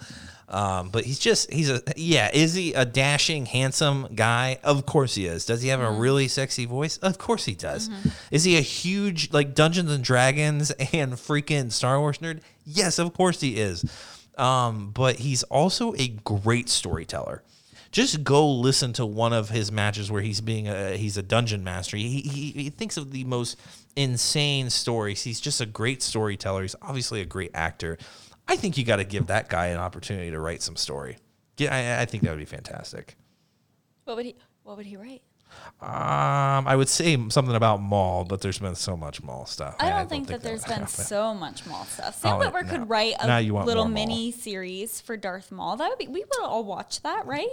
Um, but he's just he's a yeah. Is he a dashing, handsome guy? Of course he is. Does he have a really sexy voice? Of course he does. Is he a huge like Dungeons and Dragons and freaking Star Wars nerd? Yes, of course he is. Um, but he's also a great storyteller just go listen to one of his matches where he's being a he's a dungeon master. He, he he thinks of the most insane stories. He's just a great storyteller. He's obviously a great actor. I think you got to give that guy an opportunity to write some story. Yeah, I, I think that would be fantastic. What would he? What would he write? Um, I would say something about Maul, but there's been so much Maul stuff. I don't think that there's been happen. so much Maul stuff. Sam Oh, Witwer no. could write a little mini series for Darth Maul. That would be. We would all watch that, right?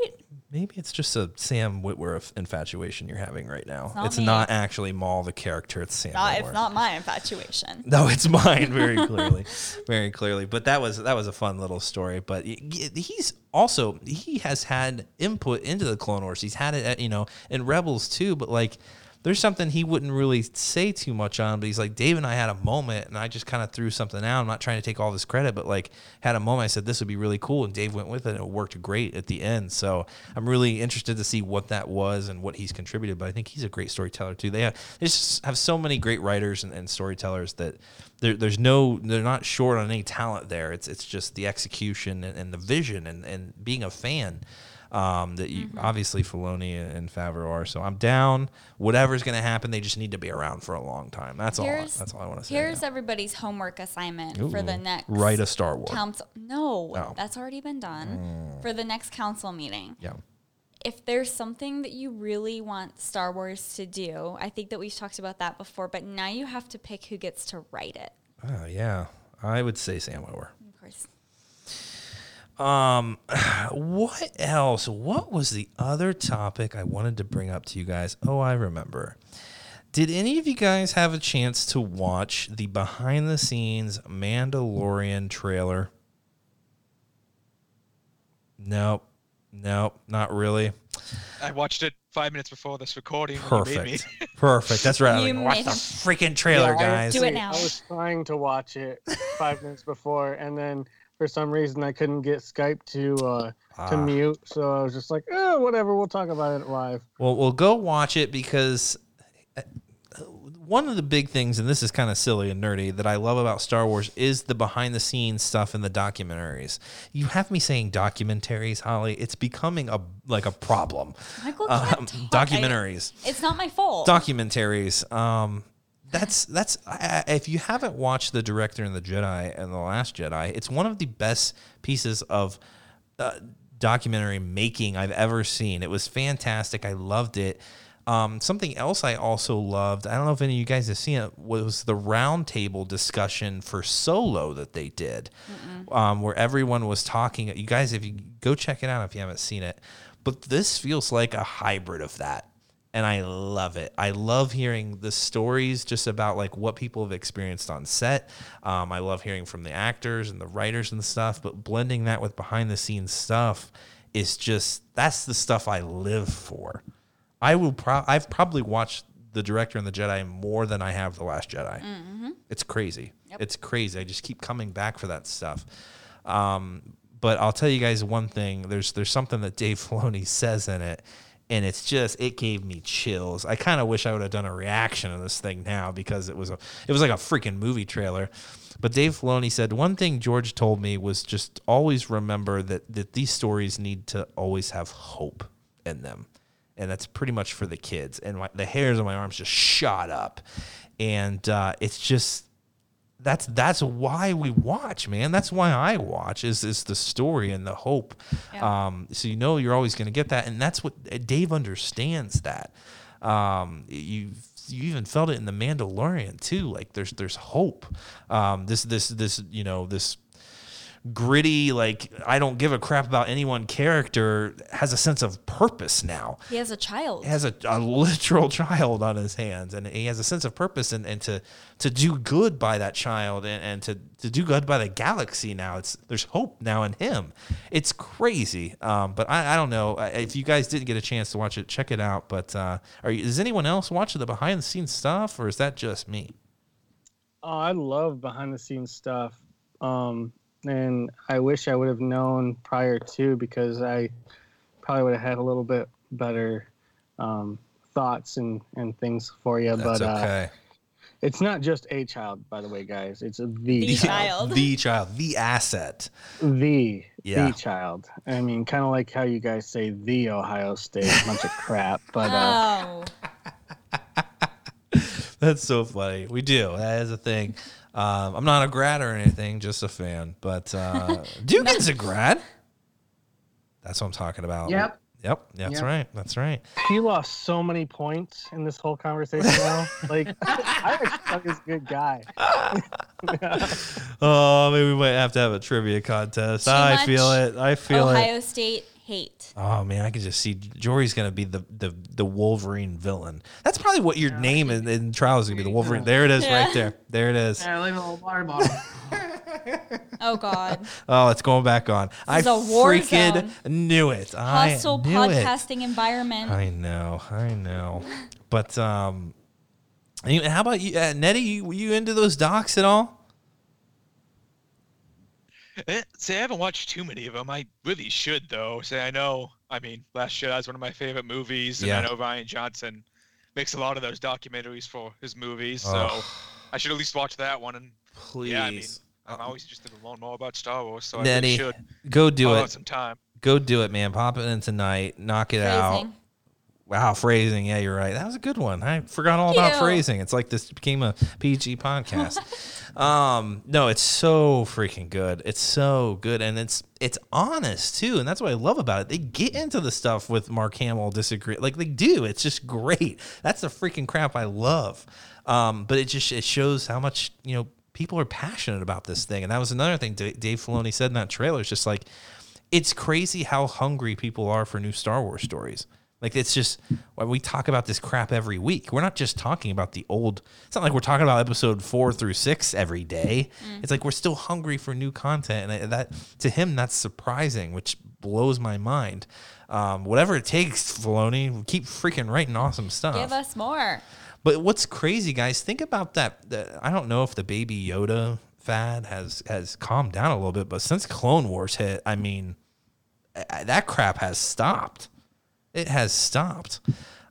Maybe it's just a Sam Witwer infatuation you're having right now. not It's not actually Maul the character. It's Sam. Not, it's not my infatuation. No, it's mine very clearly, very clearly. But that was that was a fun little story. But he's also he has had input into the Clone Wars. He's had it, at, you know, in Rebels too. But like there's something he wouldn't really say too much on, but he's like, Dave and I had a moment, and I just kind of threw something out. I'm not trying to take all this credit, but like had a moment. I said this would be really cool, and Dave went with it, and it worked great at the end. So I'm really interested to see what that was and what he's contributed. But I think he's a great storyteller too. They have they just have so many great writers and, and storytellers that there, there's no they're not short on any talent there. It's it's just the execution and, and the vision and, and being a fan um, that you obviously Filoni and Favreau are. So I'm down. Whatever's going to happen, they just need to be around for a long time. That's all. That's all I want to say. Here's everybody's homework assignment for the next write a Star Wars. council. No, Oh. Mm. that's already been done for the next council meeting. yeah. If there's something that you really want Star Wars to do, I think that we've talked about that before, but now you have to pick who gets to write it. Oh yeah. I would say Sam Witwer. Of course. Um, what else? What was the other topic I wanted to bring up to you guys? Oh, I remember. Did any of you guys have a chance to watch the behind the scenes Mandalorian trailer? Nope. Nope, not really. I watched it five minutes before this recording. when you made me. Perfect. Perfect. That's right. I was You like, watch the freaking trailer, Yeah, guys. Do it now. I was trying to watch it five minutes before, and then for some reason I couldn't get Skype to uh, to Ah. mute, so I was just like, oh, whatever, we'll talk about it live. Well, we'll go watch it because uh, one of the big things, and this is kind of silly and nerdy, that I love about Star Wars is the behind the scenes stuff in the documentaries. You have me saying documentaries, Holly. It's becoming a like a problem. Michael Um, documentaries I- it's not my fault. documentaries. Um, that's that's if you haven't watched the director and the Jedi and the Last Jedi, it's one of the best pieces of uh, documentary making I've ever seen. It was fantastic. I loved it. Um, something else I also loved. I don't know if any of you guys have seen it. Was the roundtable discussion for Solo that they did, um, where everyone was talking. You guys, if you go check it out if you haven't seen it, but this feels like a hybrid of that and I love it. I love hearing the stories just about like what people have experienced on set. Um, I love hearing from the actors and the writers and stuff, but blending that with behind the scenes stuff is just that's the stuff I live for. I will. Pro- I've probably watched the director and the Jedi more than I have the Last Jedi. It's crazy. It's crazy. I just keep coming back for that stuff. Um, but I'll tell you guys one thing. There's there's something that Dave Filoni says in it, and it's just it gave me chills. I kind of wish I would have done a reaction to this thing now because it was a it was like a freaking movie trailer. But Dave Filoni said one thing George told me was just always remember that that these stories need to always have hope in them, and that's pretty much for the kids. And my, the hairs on my arms just shot up, and uh, it's just that's that's why we watch, man. That's why I watch is is the story and the hope. Yeah. Um, so you know you're always going to get that, and that's what Dave understands that. Um, you you even felt it in the Mandalorian too. Like there's there's hope. Um, this this this you know this gritty like I don't give a crap about anyone character has a sense of purpose now. He has a child. He has a, a literal child on his hands and he has a sense of purpose and, and to to do good by that child and, and to, to do good by the galaxy now. It's there's hope now in him. It's crazy um, but I, I don't know. If you guys didn't get a chance to watch it check it out but uh, are you, is anyone else watching the behind the scenes stuff or is that just me? Oh, I love behind the scenes stuff. Um, and I wish I would have known prior to because I probably would have had a little bit better um, thoughts and, and things for you. that's but uh, okay it's not just a child, by the way, guys. It's the, The child. child. the child the asset The Yeah. the child. I mean, kind of like how you guys say the Ohio State, bunch of crap. But uh, oh, That's so funny. We do. That is a thing. Um, I'm not a grad or anything, just a fan. But uh, Dugan's a grad. That's what I'm talking about. Yep. Yep. That's Yep. right. That's right. he lost so many points in this whole conversation now. like, I actually thought he a good guy. Oh, maybe we might have to have a trivia contest. Too I much feel it. I feel it. Ohio State hate. Oh man, I can just see Jory's gonna be the the, the Wolverine villain. That's probably what your name in, in trial is gonna be. The Wolverine. There it is, Yeah. right there. There it is. Yeah, leave a little water bottle. Oh God. Oh, it's going back on. I is a war freaking zone. knew it. Hostile I knew it. podcasting environment. I know, I know. But um, how about you, uh, Nettie? You, were you into those docs at all? Eh, See, I haven't watched too many of them. I really should, though. Say, I know. I mean, Last Jedi is one of my favorite movies, and Yeah. I know Rian Johnson makes a lot of those documentaries for his movies, so I should at least watch that one. And Please, yeah, I mean, I'm always interested in learning more about Star Wars, so I really should go do it. some time. Go do it, man. Pop it in tonight. Knock it out. Wow, phrasing. Yeah, you're right. That was a good one. I forgot all about phrasing. It's like this became a PG podcast. um, no, it's so freaking good. It's so good, and it's it's honest too, and that's what I love about it. They get into the stuff with Mark Hamill disagree, like they do. It's just great. That's the freaking crap I love. Um, but it just it shows how much you know people are passionate about this thing, and that was another thing Da- Dave Filoni said in that trailer. It's just like it's crazy how hungry people are for new Star Wars stories. Like it's just well, we talk about this crap every week. We're not just talking about the old. It's not like we're talking about episode four through six every day. It's like we're still hungry for new content, and that to him that's surprising, which blows my mind. Um, whatever it takes, Filoni, keep freaking writing awesome stuff. Give us more. But what's crazy, guys? Think about that. the- I don't know if the Baby Yoda fad has has calmed down a little bit, but since Clone Wars hit, I mean, that crap has stopped. It has stopped.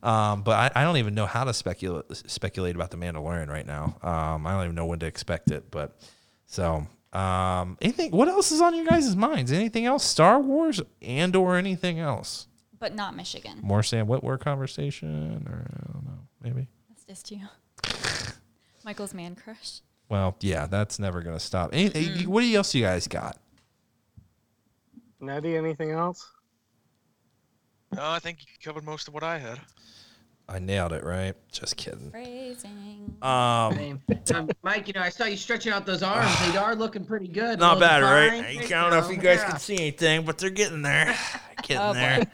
Um, but I, I don't even know how to speculate speculate about the Mandalorian right now. Um, I don't even know when to expect it. But so um, anything? What else is on your guys' minds? Anything else? Star Wars and or anything else? But not Michigan. More Sam Witwer conversation, or I don't know, maybe. That's just you. Michael's man crush. Well, yeah, that's never gonna stop. Any, Mm. What else you guys got? Nettie, anything else? No, I think you covered most of what I had. I nailed it, right? Just kidding. Phrasing. Um, Um, Mike, you know, I saw you stretching out those arms. They are looking pretty good. not A little bad, right? I don't know if you guys yeah. can see anything, but they're getting there. Getting Oh, there.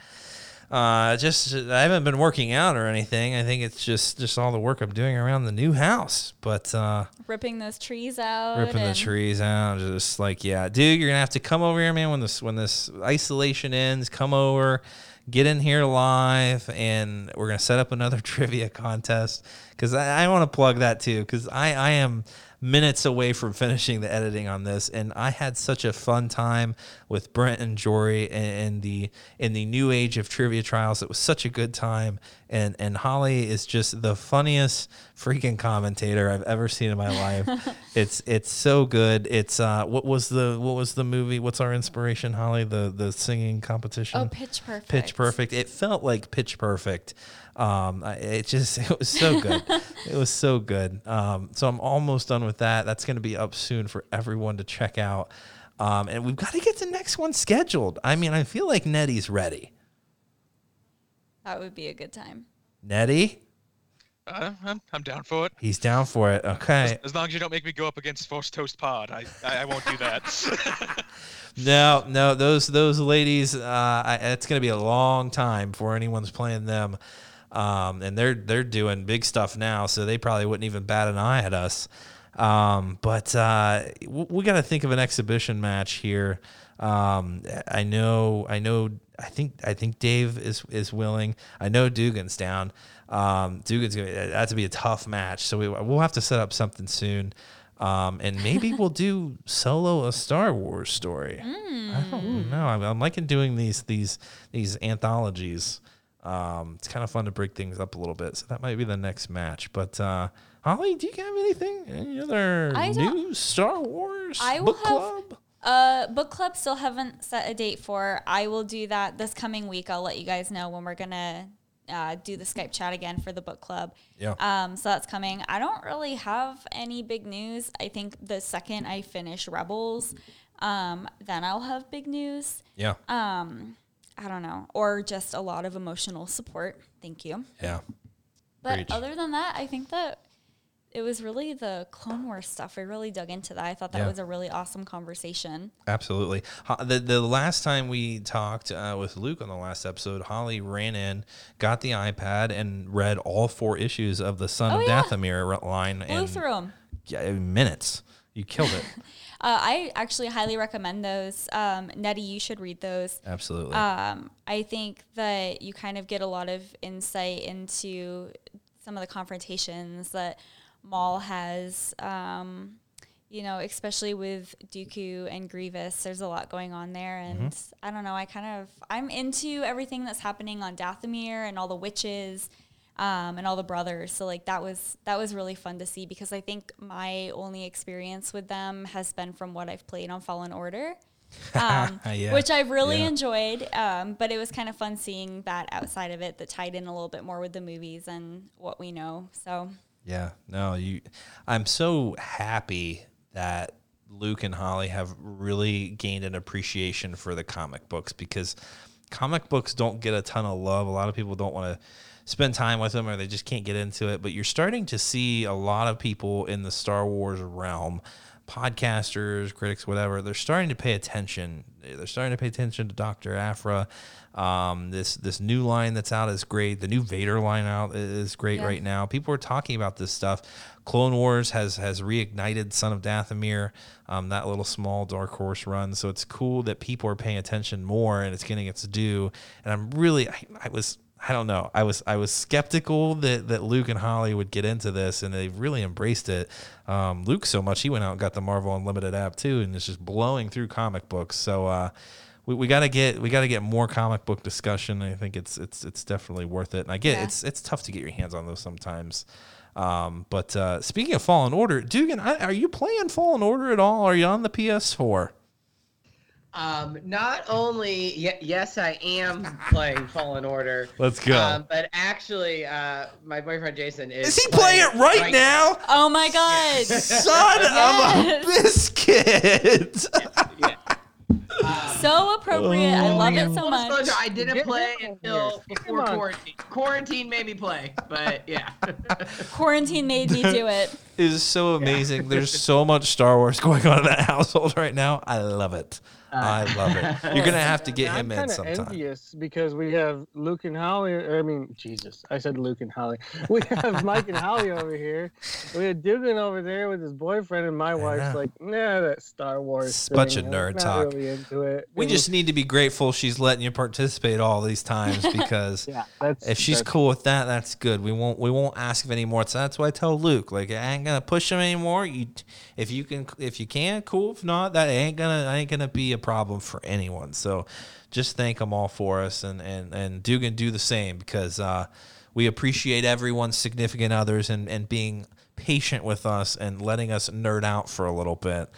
Uh, just I haven't been working out or anything. I think it's just just all the work I'm doing around the new house. But uh, Ripping those trees out. ripping the trees out, just like yeah, dude, you're gonna have to come over here, man. When this when this isolation ends, come over, get in here live, and we're gonna set up another trivia contest. Because I, I want to plug that too because I I am minutes away from finishing the editing on this, and I had such a fun time with Brent and Jory and, and the in the new age of trivia trials. It was such a good time, and and Holly is just the funniest freaking commentator I've ever seen in my life. it's it's so good. It's uh, what was the what was the movie? What's our inspiration, Holly? The the singing competition. Oh, pitch perfect. Pitch Perfect. It felt like Pitch Perfect. Um, it just it was so good. it was so good. Um, so I'm almost done with that. That's going to be up soon for everyone to check out. Um, and we've got to get the next one scheduled. I mean, I feel like Nettie's ready. That would be a good time. Nettie, Uh, I'm, I'm down for it. he's down for it. Okay. As long as you don't make me go up against Force Toast Pod, I, I, I won't do that. No, no, those those ladies. Uh, I, it's going to be a long time before anyone's playing them, um, and they're they're doing big stuff now, so they probably wouldn't even bat an eye at us. Um, but uh, w- we got to think of an exhibition match here. Um, I know, I know. I think I think Dave is is willing. I know Dugan's down. Um, Dugan's gonna that to be a tough match, so we, we'll have to set up something soon. Um, and maybe we'll do solo a Star Wars story. I don't know. I'm, I'm liking doing these these these anthologies. Um, it's kind of fun to break things up a little bit. So that might be the next match. But uh, Holly, do you have anything? Any other I Star Wars I will book have- club? Uh, book club still haven't set a date for. I will do that this coming week. I'll let you guys know when we're gonna uh, do the Skype chat again for the book club. Yeah. Um, so that's coming. I don't really have any big news. I think the second I finish Rebels, um, then I'll have big news. Yeah. Um, I don't know, or just a lot of emotional support. Thank you. yeah. But Preach. other than that, I think that it was really the Clone Wars stuff. I really dug into that. I thought that Yeah. was a really awesome conversation. Absolutely. The the last time we talked uh, with Luke on the last episode, Holly ran in, got the iPad, and read all four issues of the Son Oh, of yeah. Dathomir line Blew in through 'em. yeah, in minutes. You killed it. Uh, I actually highly recommend those. Um, Nettie, you should read those. Absolutely. Um, I think that you kind of get a lot of insight into some of the confrontations that Maul has. Um, you know, especially with Dooku and Grievous, there's a lot going on there, and I don't know. I kind of I'm into everything that's happening on Dathomir and all the witches. Um, and all the brothers, so like that was that was really fun to see because I think my only experience with them has been from what I've played on Fallen Order, um, Yeah. which I've really Yeah. enjoyed. Um, but it was kind of fun seeing that outside of it that tied in a little bit more with the movies and what we know. So Yeah, no, you. I'm so happy that Luke and Holly have really gained an appreciation for the comic books because comic books don't get a ton of love. A lot of people don't want to spend time with them or they just can't get into it. But you're starting to see a lot of people in the Star Wars realm, podcasters, critics, whatever. They're starting to pay attention. They're starting to pay attention to Doctor Aphra. Um, this this new line that's out is great. The new Vader line out is great Yeah. right now. People are talking about this stuff. Clone Wars has has reignited Son of Dathomir, um, that little small dark horse run. So it's cool that people are paying attention more and it's getting its due. And I'm really, I, I was, I don't know, I was I was skeptical that that Luke and Holly would get into this, and they've really embraced it. Um, Luke so much he went out and got the Marvel Unlimited app too, and it's just blowing through comic books. So. Uh, we, we gotta get we gotta get more comic book discussion. I think it's it's it's definitely worth it. And I get Yeah. it's it's tough to get your hands on those sometimes. Um, but uh, speaking of Fallen Order, Dugan, I, are you playing Fallen Order at all? Are you on the PS4? Um, not only y- yes, I am playing Fallen Order. Let's go. Um, but actually, uh, my boyfriend Jason is. Is he playing it right, now? oh my god, Son Yes. of a biscuit! so appropriate. I love it so much. I didn't play until before quarantine. Quarantine made me play, but yeah. Quarantine made me do it. It is so amazing. There's so much Star Wars going on in that household right now. I love it. I uh, love it. You're gonna have to get I'm him in of sometime. envious because we have Luke and Holly. Or, I mean, Jesus, I said Luke and Holly. We have Mike and Holly over here. We had Dugan over there with his boyfriend, and my wife's like, "Nah, that Star Wars." A bunch thing, of I'm nerd not talk. Really into it. We just need to be grateful she's letting you participate all these times because yeah, if she's cool with that, that's good. We won't we won't ask of any more. So that's why I tell Luke, like I ain't gonna push him anymore. You if you can if you can, cool. If not, that ain't gonna ain't gonna be a problem for anyone. So just thank them all for us and and and Dugan do the same because uh, we appreciate everyone's significant others and and being patient with us and letting us nerd out for a little bit.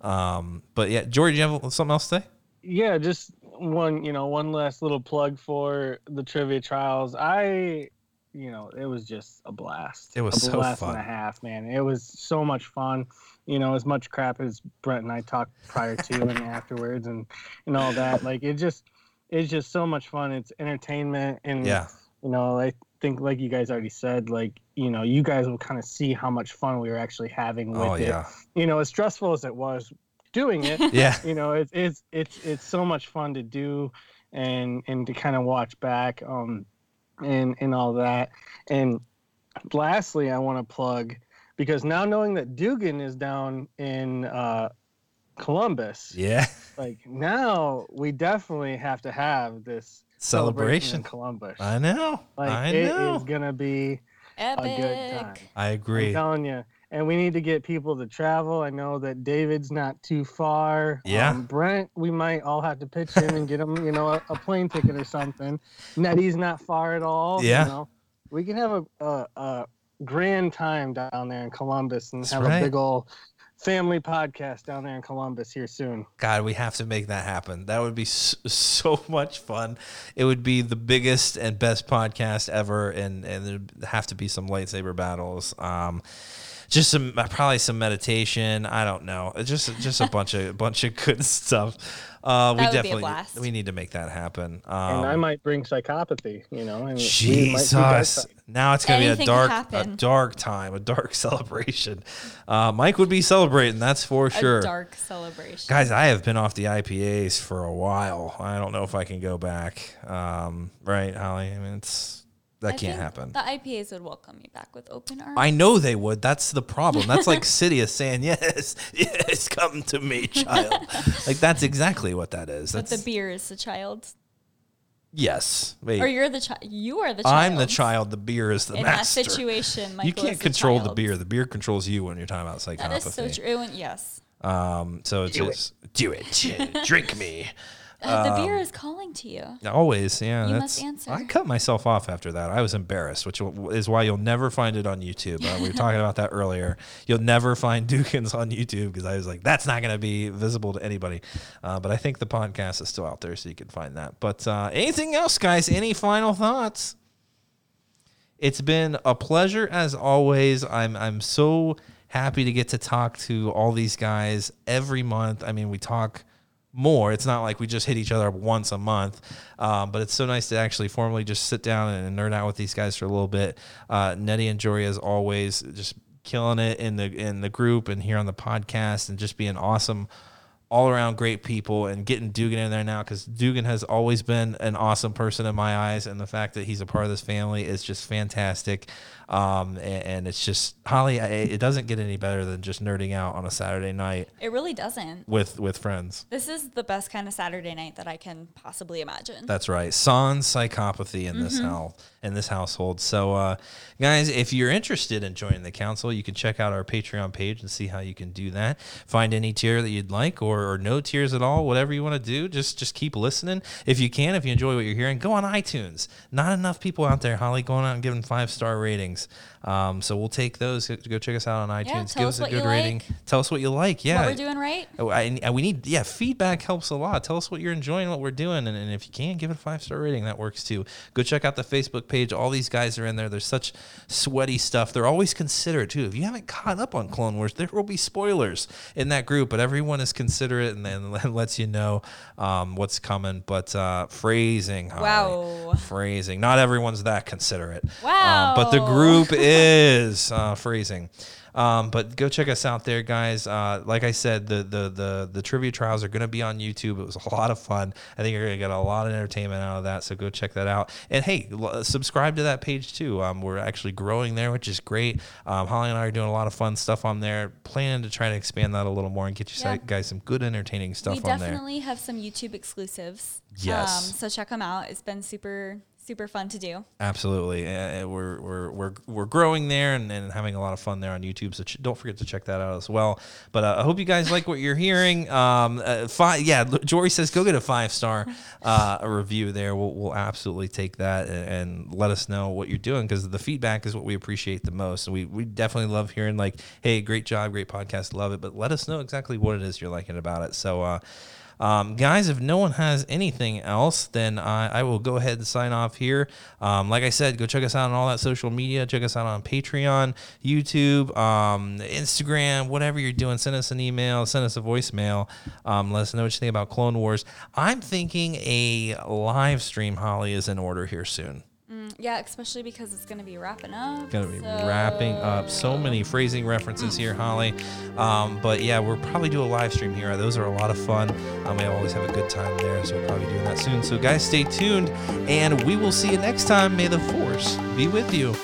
Um, but yeah, George, you have something else to say? yeah just one you know one last little plug for the trivia trials i you know it was just a blast It was a so blast fun. and a half man it was so much fun you know as much crap as brent and i talked prior to and afterwards and and all that like it just it's just so much fun it's entertainment and Yeah. you know i think like you guys already said like you know you guys will kind of see how much fun we were actually having with Oh it you know as stressful as it was doing it yeah. you know it's it's it's it's so much fun to do and and to kind of watch back um and and all that and lastly i want to plug because now knowing that dugan is down in uh columbus Yeah. like now we definitely have to have this celebration Celebration. in columbus I know. like I it know. is gonna be a good time Epic. I I'm agree. telling you. And we need to get people to travel. I know that David's not too far. Yeah. Um, Brent, we might all have to pitch in and get him, you know, a, a plane ticket or something. Nettie's not far at all. Yeah. You know, we can have a, a, a grand time down there in Columbus and That's have right. a big old family podcast down there in Columbus here soon. God, we have to make that happen. That would be so, so much fun. It would be the biggest and best podcast ever, and and there'd have to be some lightsaber battles. Um, just some probably some meditation. I don't know. Just just a bunch of bunch of good stuff. Uh, we That would be a definitely we need to make that happen. and I Um, might bring psychopathy, you know. And we might do that Jesus. Now it's gonna Anything be a dark, a dark time, a dark celebration. Uh, Mike would be celebrating, that's for sure. A dark celebration. Guys, I have been off the IPAs for a while. I don't know if I can go back. Um, right, Holly? I mean, it's That I can't think happen. The IPAs would welcome me back with open arms. I know they would. That's the problem. That's like Sidious saying, "Yes, yes, come to me, child." like that's exactly what that is. but the beer is the child, yes. Wait, or you're the child. You are the child. I'm the child. The beer is the In master. that situation, Michael you can't is the control the child. beer. The beer controls you when you're talking about psychopathy. That is so true. It yes, Um, so it's Do it. just do it, drink me. Uh, the beer is calling to you. Always, yeah. You that's, must answer. I cut myself off after that. I was embarrassed, which is why you'll never find it on YouTube. Uh, we were talking about that earlier. You'll never find Dukins on YouTube because I was like, that's not going to be visible to anybody. Uh, but I think the podcast is still out there, so you can find that. But uh, anything else, guys? Any final thoughts? It's been a pleasure as always. I'm I'm so happy to get to talk to all these guys every month. I mean, we talk more. It's not like we just hit each other up once a month, um, but it's so nice to actually formally just sit down and, nerd out with these guys for a little bit. Uh, Nettie and Jory, as always, just killing it in the in the group and here on the podcast, and just being awesome all around great people and getting Dugan in there now because Dugan has always been an awesome person in my eyes, and the fact that he's a part of this family is just fantastic. Um, and, and it's just Holly. It doesn't get any better than just nerding out on a Saturday night It really doesn't. with with friends. This is the best kind of Saturday night that I can possibly imagine. That's right. Sans psychopathy in this house in this household. So uh, guys, if you're interested in joining the council, you can check out our Patreon page and see how you can do that. Find any tier that you'd like or, or no tiers at all, whatever you want to do. Just just keep listening. If you can, if you enjoy what you're hearing, go on iTunes. Not enough people out there, Holly, going out and giving five star ratings. Um, so we'll take those. Go check us out on iTunes. tell Give us us a good rating. like. Tell us what you like. Yeah. What we're doing right? Oh, we need yeah feedback helps a lot tell us what you're enjoying what we're doing and, and if you can give it a five star rating that works too go check out the facebook page all these guys are in there there's such sweaty stuff they're always considerate too if you haven't caught up on clone wars there will be spoilers in that group but everyone is considerate and then lets you know um, what's coming but uh, phrasing Holly. Wow. phrasing not everyone's that considerate um, but the group is uh, phrasing. Um, but go check us out there, guys. Uh, like I said, the, the the the trivia trials are going to be on YouTube. It was a lot of fun. I think you're going to get a lot of entertainment out of that. So go check that out. And hey, l- subscribe to that page too. Um, we're actually growing there, which is great. Um, Holly and I are doing a lot of fun stuff on there. Planning to try to expand that a little more and get you Yeah. guys some good entertaining stuff we on there. definitely have some YouTube exclusives. Yes. Um, so check them out. It's been super super fun to do. Absolutely, uh, we're, we're we're we're growing there and, and having a lot of fun there on YouTube. So ch- don't forget to check that out as well. But uh, I hope you guys like what you're hearing. Um, uh, five, yeah, Jory says go get a five star uh, review there. We'll, we'll absolutely take that and, and let us know what you're doing because the feedback is what we appreciate the most. And we we definitely love hearing like, hey, great job, great podcast, love it. But let us know exactly what it is you're liking about it. So. Um, guys, if no one has anything else, then I, I will go ahead and sign off here. Um, like I said, go check us out on all that social media. Check us out on Patreon, YouTube, um, Instagram, whatever you're doing. Send us an email, send us a voicemail. Um, let us know what you think about Clone Wars. I'm thinking a live stream, Holly, is in order here soon. Yeah, especially because it's going to be wrapping up. Gonna be so- wrapping up. So many phrasing references here, Holly. Um, but yeah, we'll probably do a live stream here. Those are a lot of fun. Um, we always have a good time there, so we'll probably be doing that soon. So guys, stay tuned, and we will see you next time. May the force be with you.